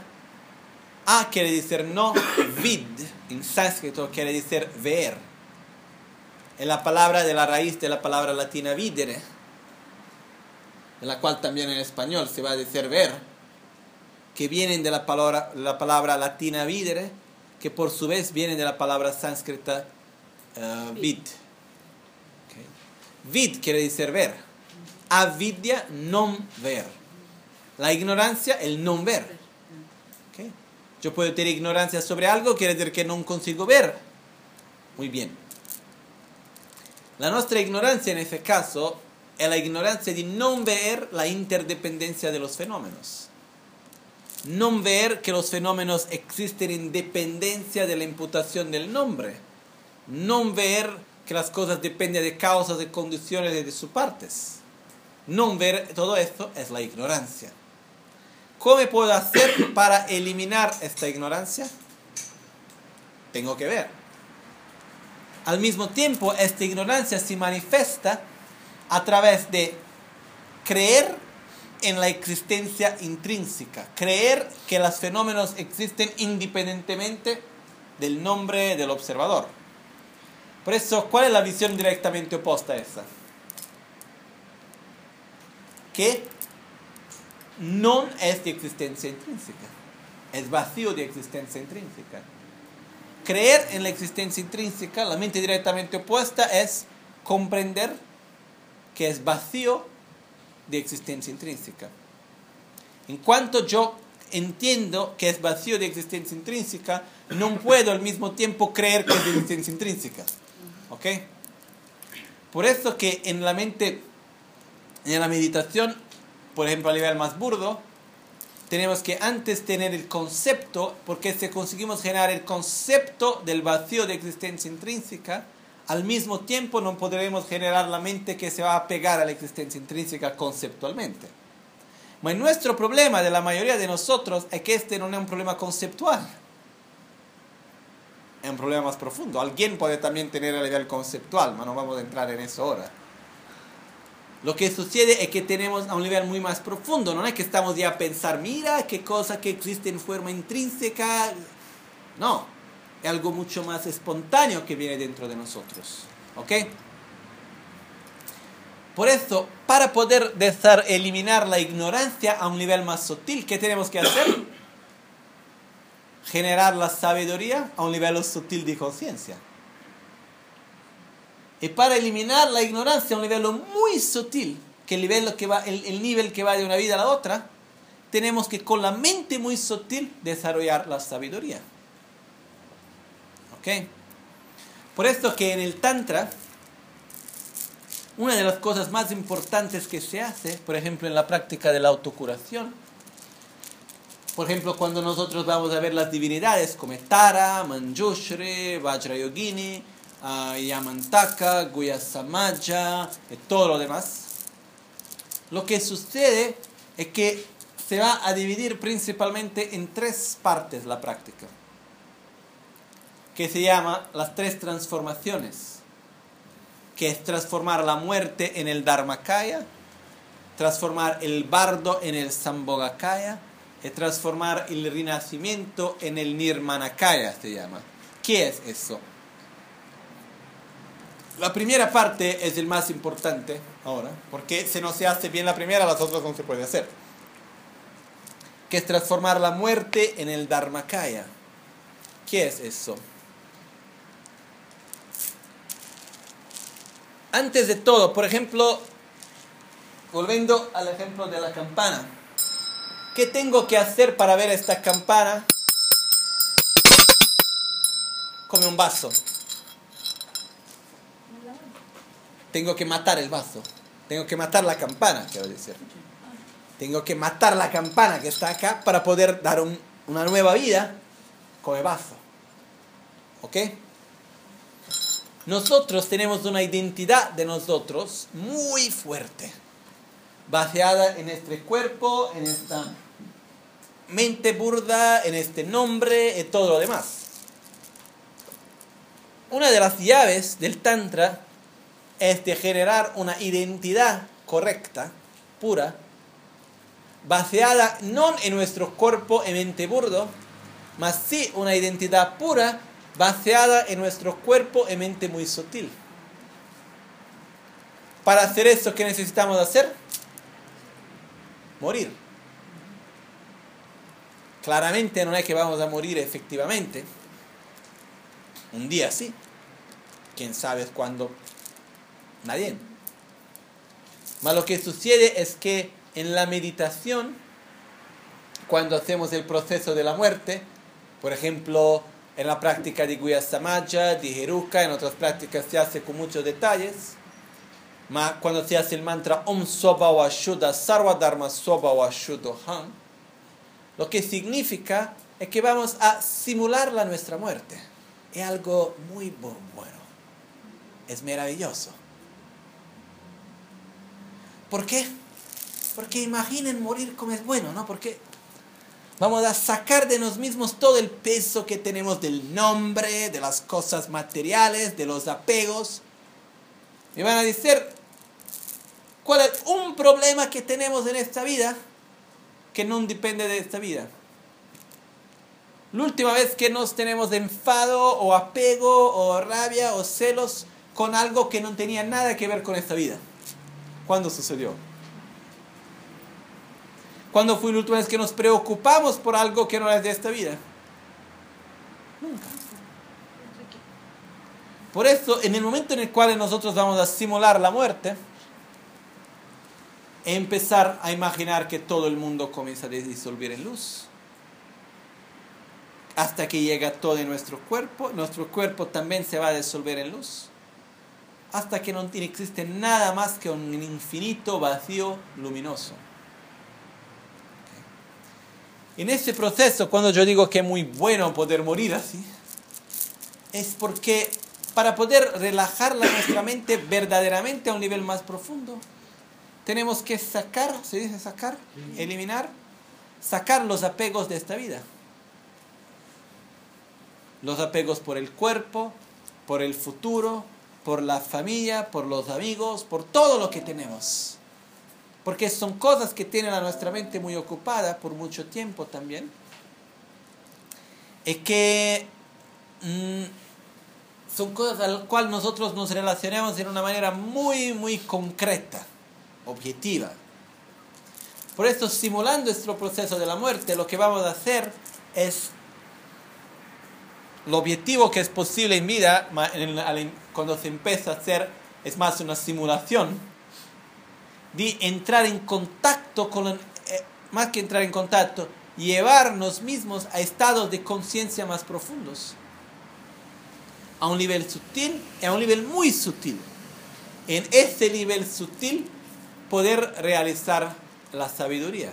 S2: A quiere decir no, vid en sánscrito quiere decir ver es la palabra de la raíz de la palabra latina videre, de la cual también en español se va a decir ver, que vienen de la palabra, la palabra latina videre, que por su vez viene de la palabra sánscrita uh, vid. Vid quiere decir ver. Avidya, non ver. La ignorancia, el non ver. Okay. Yo puedo tener ignorancia sobre algo, quiere decir que no consigo ver. Muy bien. La nuestra ignorancia en este caso es la ignorancia de no ver la interdependencia de los fenómenos. No ver que los fenómenos existen en dependencia de la imputación del nombre. No ver que las cosas dependen de causas, de condiciones de sus partes. No ver todo esto es la ignorancia. ¿Cómo puedo hacer para eliminar esta ignorancia? Tengo que ver. Al mismo tiempo, esta ignorancia se manifiesta a través de creer en la existencia intrínseca, creer que los fenómenos existen independientemente del nombre del observador. Por eso, ¿cuál es la visión directamente opuesta a esa? Que no es de existencia intrínseca, es vacío de existencia intrínseca creer en la existencia intrínseca, la mente directamente opuesta es comprender que es vacío de existencia intrínseca. En cuanto yo entiendo que es vacío de existencia intrínseca, no puedo al mismo tiempo creer que es de existencia intrínseca. ¿Ok? Por eso que en la mente, en la meditación, por ejemplo a nivel más burdo, tenemos que antes tener el concepto, porque si conseguimos generar el concepto del vacío de existencia intrínseca, al mismo tiempo no podremos generar la mente que se va a pegar a la existencia intrínseca conceptualmente. Pero nuestro problema de la mayoría de nosotros es que este no es un problema conceptual. Es un problema más profundo. Alguien puede también tener a nivel conceptual, pero no vamos a entrar en eso ahora. Lo que sucede es que tenemos a un nivel muy más profundo, no es que estamos ya a pensar, mira qué cosa que existe en forma intrínseca. No, es algo mucho más espontáneo que viene dentro de nosotros. ¿Ok? Por eso, para poder eliminar la ignorancia a un nivel más sutil, ¿qué tenemos que hacer? Generar la sabiduría a un nivel sutil de conciencia. Y para eliminar la ignorancia a un nivel muy sutil, que el nivel que va, el, nivel que va de una vida a la otra, tenemos que con la mente muy sutil desarrollar la sabiduría. ¿Ok? Por esto que en el Tantra una de las cosas más importantes que se hace, por ejemplo, en la práctica de la autocuración, por ejemplo, cuando nosotros vamos a ver las divinidades como Tara, Manjushri, Vajrayogini, uh, Yamantaka, Guyasamaya y todo lo demás, lo que sucede es que se va a dividir principalmente en tres partes la práctica, que se llama las tres transformaciones, que es transformar la muerte en el Dharmakaya, transformar el bardo en el Sambhogakaya, y transformar el renacimiento en el Nirmanakaya, se llama. ¿Qué es eso? La primera parte es el más importante ahora, porque si no se hace bien la primera, las otras no se puede hacer. Que es transformar la muerte en el Dharmakaya. ¿Qué es eso? Antes de todo, por ejemplo, volviendo al ejemplo de la campana. ¿Qué tengo que hacer para ver esta campana? Como un vaso. Tengo que matar el vaso. Tengo que matar la campana, quiero decir. Tengo que matar la campana que está acá para poder dar un, una nueva vida con el vaso. ¿Ok? Nosotros tenemos una identidad de nosotros muy fuerte, basada en este cuerpo, en esta mente burda, en este nombre y todo lo demás. Una de las llaves del Tantra es de generar una identidad correcta, pura, basada no en nuestro cuerpo y mente burdo, mas sí una identidad pura basada en nuestro cuerpo y mente muy sutil. Para hacer eso, ¿qué necesitamos hacer? Morir. Claramente no es que vamos a morir efectivamente. Un día sí. Quién sabe cuándo Nadie. Mas lo que sucede es que en la meditación, cuando hacemos el proceso de la muerte, por ejemplo, en la práctica de Guya Samaja, de Heruka, en otras prácticas se hace con muchos detalles, mas cuando se hace el mantra Om Soba wa Shuddha Sarva Dharma Soba Han, lo que significa es que vamos a simular la nuestra muerte. Es algo muy bueno. Es maravilloso. ¿Por qué? Porque imaginen morir como es bueno, ¿no? Porque vamos a sacar de nosotros mismos todo el peso que tenemos del nombre, de las cosas materiales, de los apegos. Y van a decir, ¿cuál es un problema que tenemos en esta vida que no depende de esta vida? La última vez que nos tenemos enfado o apego o rabia o celos con algo que no tenía nada que ver con esta vida. ¿Cuándo sucedió? ¿Cuándo fue la última vez que nos preocupamos por algo que no es de esta vida? Nunca. Por eso, en el momento en el cual nosotros vamos a simular la muerte, empezar a imaginar que todo el mundo comienza a disolver en luz. Hasta que llega todo en nuestro cuerpo, nuestro cuerpo también se va a disolver en luz hasta que no existe nada más que un infinito vacío luminoso. En ese proceso, cuando yo digo que es muy bueno poder morir así, es porque para poder relajar nuestra mente verdaderamente a un nivel más profundo, tenemos que sacar, ¿se dice sacar? Eliminar, sacar los apegos de esta vida. Los apegos por el cuerpo, por el futuro, por la familia, por los amigos, por todo lo que tenemos. Porque son cosas que tienen a nuestra mente muy ocupada por mucho tiempo también. Es que mm, son cosas a las cuales nosotros nos relacionamos de una manera muy, muy concreta, objetiva. Por eso, simulando nuestro proceso de la muerte, lo que vamos a hacer es lo objetivo que es posible en vida, cuando se empieza a hacer, es más una simulación, de entrar en contacto con, eh, más que entrar en contacto, llevarnos mismos a estados de conciencia más profundos, a un nivel sutil a un nivel muy sutil. en ese nivel sutil poder realizar la sabiduría.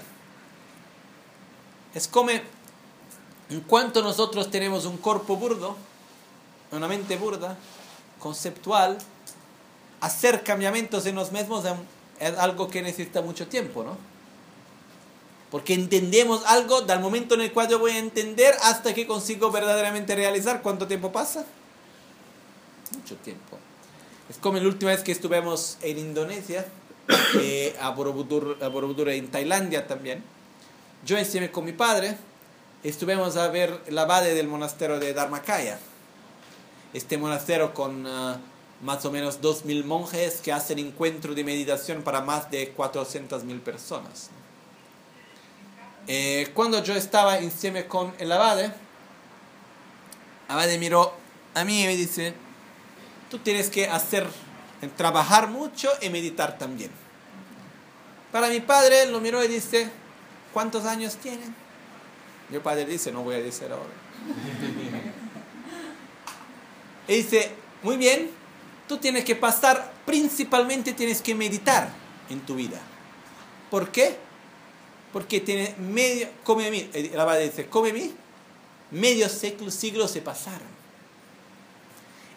S2: Es como en cuanto nosotros tenemos un cuerpo burdo, una mente burda, conceptual, hacer cambiamientos en los mismos es algo que necesita mucho tiempo, ¿no? Porque entendemos algo del momento en el cual yo voy a entender hasta que consigo verdaderamente realizar. ¿Cuánto tiempo pasa? Mucho tiempo. Es como la última vez que estuvimos en Indonesia, eh, a Borobudur, a Borobudur en Tailandia también. Yo encima con mi padre estuvimos a ver la abade del monasterio de Dharmakaya. Este monasterio con uh, más o menos 2.000 monjes que hacen encuentro de meditación para más de 400.000 personas. Eh, cuando yo estaba insieme con el abade, abade miró a mí y me dice, tú tienes que hacer, trabajar mucho y meditar también. Para mi padre lo miró y dice, ¿cuántos años tienen? Mi padre dice, no voy a decir ahora. y dice, muy bien, tú tienes que pasar, principalmente tienes que meditar en tu vida. ¿Por qué? Porque tiene medio, come mí, el abad dice, come mí, medio siglo, se pasaron.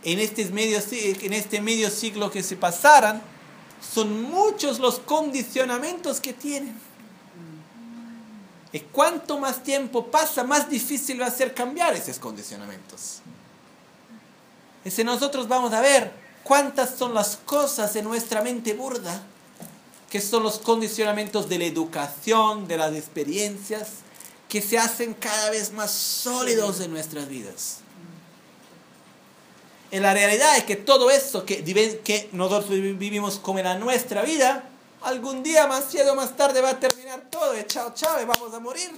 S2: En este, medio, en este medio siglo que se pasaran, son muchos los condicionamientos que tienen. Y cuanto más tiempo pasa, más difícil va a ser cambiar esos condicionamientos. Y si nosotros vamos a ver cuántas son las cosas en nuestra mente burda, que son los condicionamientos de la educación, de las experiencias, que se hacen cada vez más sólidos en nuestras vidas. En la realidad es que todo eso que, que nosotros vivimos como en nuestra vida, algún día más o más tarde va a terminar todo, chao, chao, vamos a morir.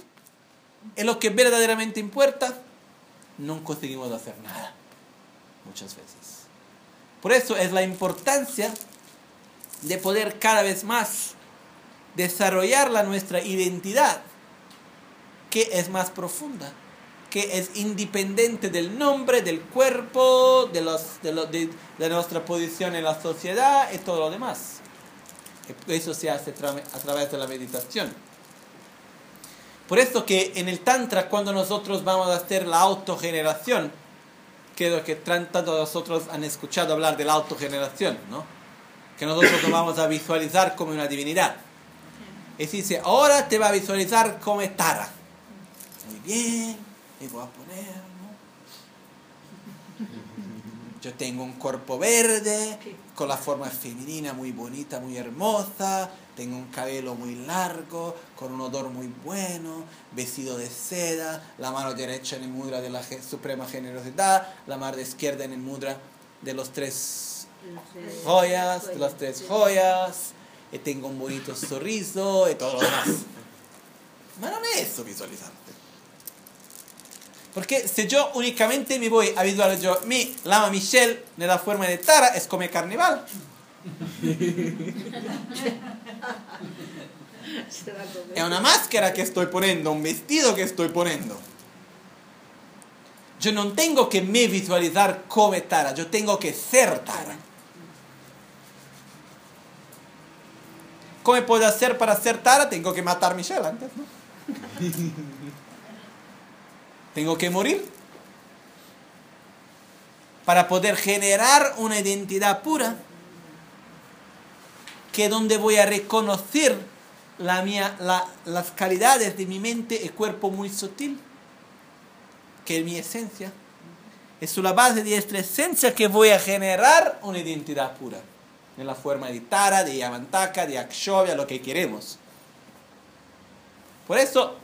S2: En lo que verdaderamente importa, no conseguimos hacer nada, muchas veces. Por eso es la importancia de poder cada vez más desarrollar la nuestra identidad, que es más profunda, que es independiente del nombre, del cuerpo, de, los, de, de nuestra posición en la sociedad y todo lo demás. Eso se hace a través de la meditación. Por eso que en el Tantra, cuando nosotros vamos a hacer la autogeneración, creo que tanto de nosotros han escuchado hablar de la autogeneración, ¿no? Que nosotros nos vamos a visualizar como una divinidad. Y dice, ahora te va a visualizar como Tara. Muy bien, y voy a poner yo tengo un cuerpo verde, con la forma femenina muy bonita, muy hermosa, tengo un cabello muy largo, con un odor muy bueno, vestido de seda, la mano derecha en el mudra de la suprema generosidad, la mano izquierda en el mudra de los tres joyas, de las tres joyas, y tengo un bonito sorriso y todo lo demás. Ma non è eso visualizante. Porque si yo únicamente me voy a visualizar yo, mi lama Michelle en la forma de Tara, es como carnaval. es una máscara que estoy poniendo, un vestido que estoy poniendo. Yo no tengo que me visualizar como Tara, yo tengo que ser Tara. ¿Cómo puedo hacer para ser Tara? Tengo que matar a Michelle antes, ¿no? Tengo que morir para poder generar una identidad pura que donde voy a reconocer la mía, las calidades de mi mente y cuerpo muy sutil, que es mi esencia. Es la base de esta esencia que voy a generar una identidad pura, en la forma de Tara, de Yamantaka, de Akshovia, lo que queremos. Por eso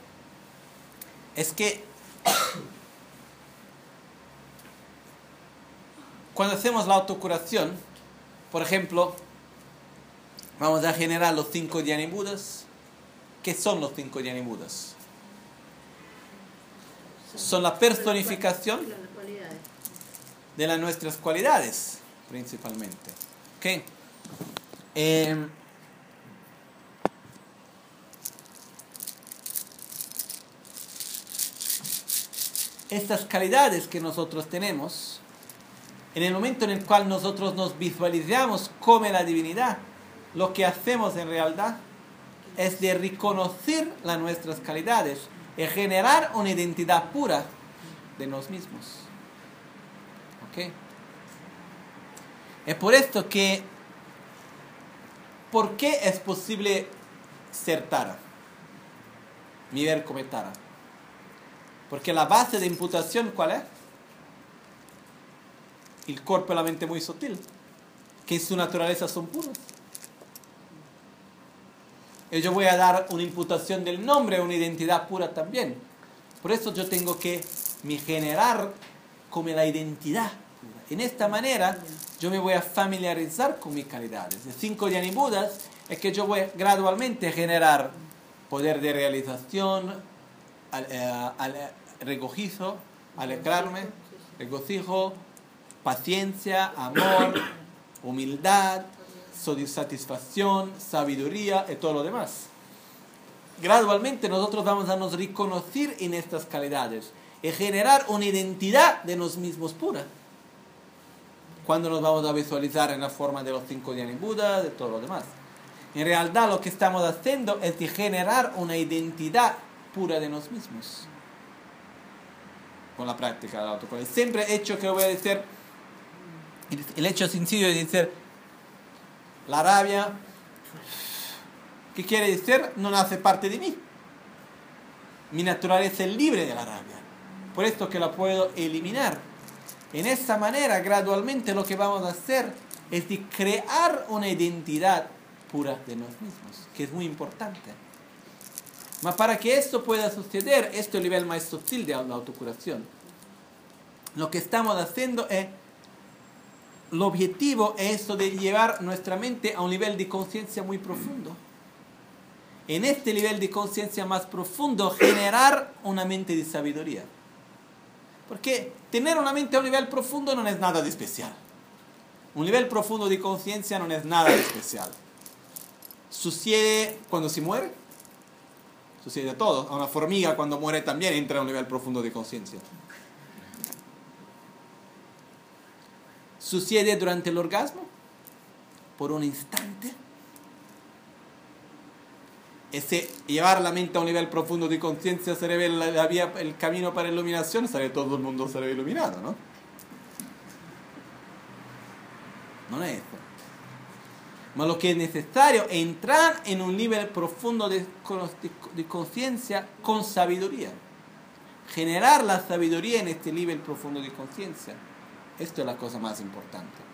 S2: es que cuando hacemos la autocuración, por ejemplo, vamos a generar los cinco Budas. ¿Qué son los cinco Budas? Son la personificación de las nuestras cualidades, principalmente. ¿Okay? Eh, estas calidades que nosotros tenemos en el momento en el cual nosotros nos visualizamos como la divinidad, lo que hacemos en realidad es de reconocer las nuestras calidades y generar una identidad pura de nosotros mismos. ¿Ok? Es por esto que, ¿por qué es posible ser Tara? Mi ver come Tara. Porque la base de imputación, ¿cuál es? El cuerpo y la mente muy sutil, que en su naturaleza son puros. Y yo voy a dar una imputación del nombre, una identidad pura también. Por eso yo tengo que me generar como la identidad. En esta manera yo me voy a familiarizar con mis calidades. El cinco Budas es que yo voy gradualmente a generar poder de realización, al, eh, al, regocijo, alegrarme, regocijo, paciencia, amor, humildad, satisfacción, sabiduría y todo lo demás. Gradualmente nosotros vamos a nos reconocer en estas calidades y generar una identidad de nosotros mismos pura. Cuando nos vamos a visualizar en la forma de los cinco días Buda, de todo lo demás. En realidad lo que estamos haciendo es de generar una identidad pura de nosotros mismos. Con la práctica del autocontrol. Siempre hecho que voy a decir, el hecho sencillo de decir, la rabia, ¿qué quiere decir? No hace parte de mí. Mi naturaleza es libre de la rabia. Por esto que la puedo eliminar. En esta manera, gradualmente lo que vamos a hacer es de crear una identidad pura de nosotros mismos, que es muy importante. Mas para que esto pueda suceder, esto es el nivel más sutil de la autocuración. Lo que estamos haciendo es, el objetivo es esto de llevar nuestra mente a un nivel de conciencia muy profundo. En este nivel de conciencia más profundo, generar una mente de sabiduría. Porque tener una mente a un nivel profundo no es nada de especial. Un nivel profundo de conciencia no es nada de especial. Sucede cuando se muere. Sucede todo. A una formiga cuando muere también entra a un nivel profundo de conciencia. Sucede durante el orgasmo. Por un instante ese llevar la mente a un nivel profundo de conciencia se ve la, el camino para iluminación, sabe todo el mundo se iluminado, ¿no? No es eso. Pero lo que es necesario es entrar en un nivel profundo de, de conciencia con sabiduría. Generar la sabiduría en este nivel profundo de conciencia. Esto es la cosa más importante.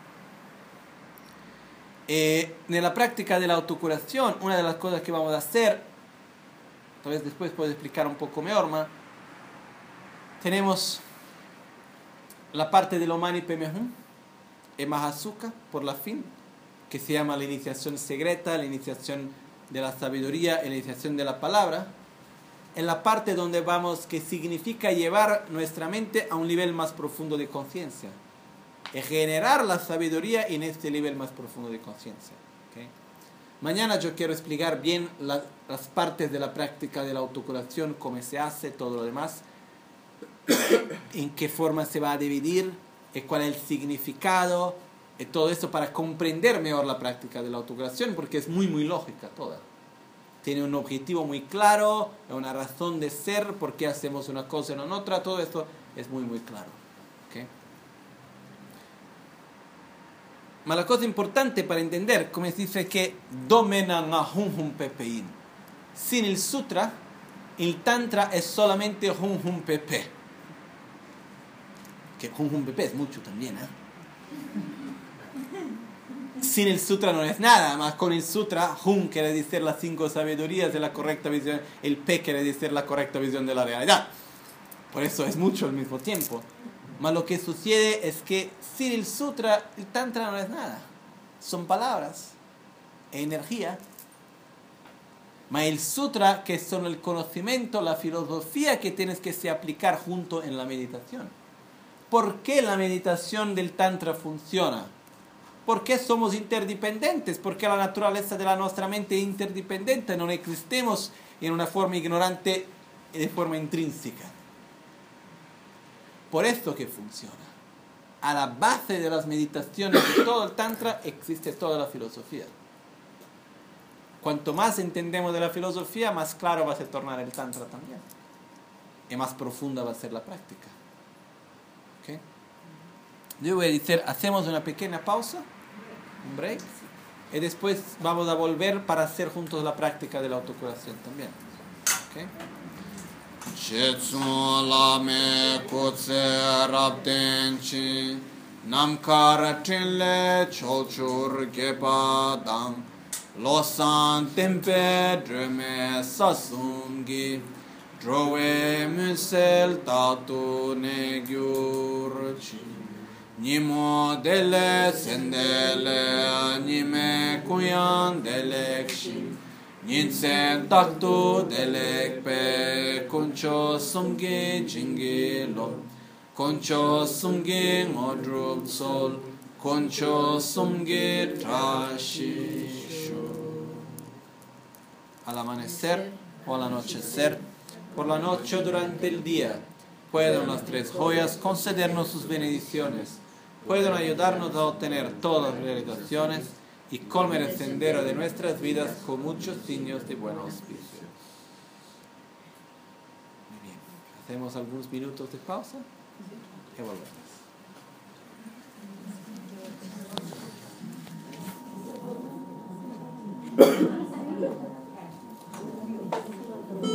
S2: Eh, en la práctica de la autocuración, una de las cosas que vamos a hacer, tal vez después puedo explicar un poco mejor, más, tenemos la parte de lo mani pemehun, azúcar por la fin, que se llama la iniciación secreta, la iniciación de la sabiduría, la iniciación de la palabra, en la parte donde vamos, que significa llevar nuestra mente a un nivel más profundo de conciencia generar la sabiduría en este nivel más profundo de conciencia. Mañana yo quiero explicar bien las partes de la práctica de la autocuración, cómo se hace, todo lo demás, en qué forma se va a dividir, y cuál es el significado, todo eso para comprender mejor la práctica de la autocuración, porque es muy, muy lógica toda. Tiene un objetivo muy claro, una razón de ser, por qué hacemos una cosa y no otra, todo eso es muy, muy claro. Ma la cosa importante para entender, come si dice che domena hum hum pepein. Sin il sutra, il tantra è solamente hum hum pepe. Que hum hum pepe es mucho también, ¿eh? Sin el sutra no es nada, más con el sutra, hum quiere decir las cinco sabidurías de la correcta visión, el pe quiere decir la correcta visión de la realidad. Por eso es mucho al mismo tiempo. Mas lo que sucede es que sin el sutra, el tantra no es nada. Son palabras, energía. Mas el sutra, que son el conocimiento, la filosofía que tienes que se aplicar junto en la meditación. ¿Por qué la meditación del tantra funciona? Porque somos interdependientes, porque la naturaleza de la nuestra mente es interdependiente, no existimos en una forma ignorante y de forma intrínseca. Por esto que funciona. a la base de las meditaciones de todo el Tantra existe toda la filosofía. Cuanto más entendemos de la filosofía, más claro va a ser tornar el Tantra también. Y más profunda va a ser la práctica. ¿Ok? Yo voy a decir, hacemos una pequeña pausa, un break, y después vamos a volver para hacer juntos la práctica de la autocuración también. ¿Ok? Chetsu lame kutse rabdenchi Namkara chinle cholchur gepa dang Losan tempe dreme sasumgi Drowe musel tatu ne gyurchi Nimo dele sendele Nime kuyan delekshi Nyinsen taktu delek pe kuncho sumgi jingi lo. Concho sumgi sol Concho sumgi trashisho Al amanecer o al anochecer Por la noche o durante el día Pueden las tres joyas concedernos sus bendiciones Pueden ayudarnos a obtener todas las realizaciones y colme el sendero de nuestras vidas con muchos signos de buen auspicio. Muy bien. Hacemos algunos minutos de pausa y volvemos.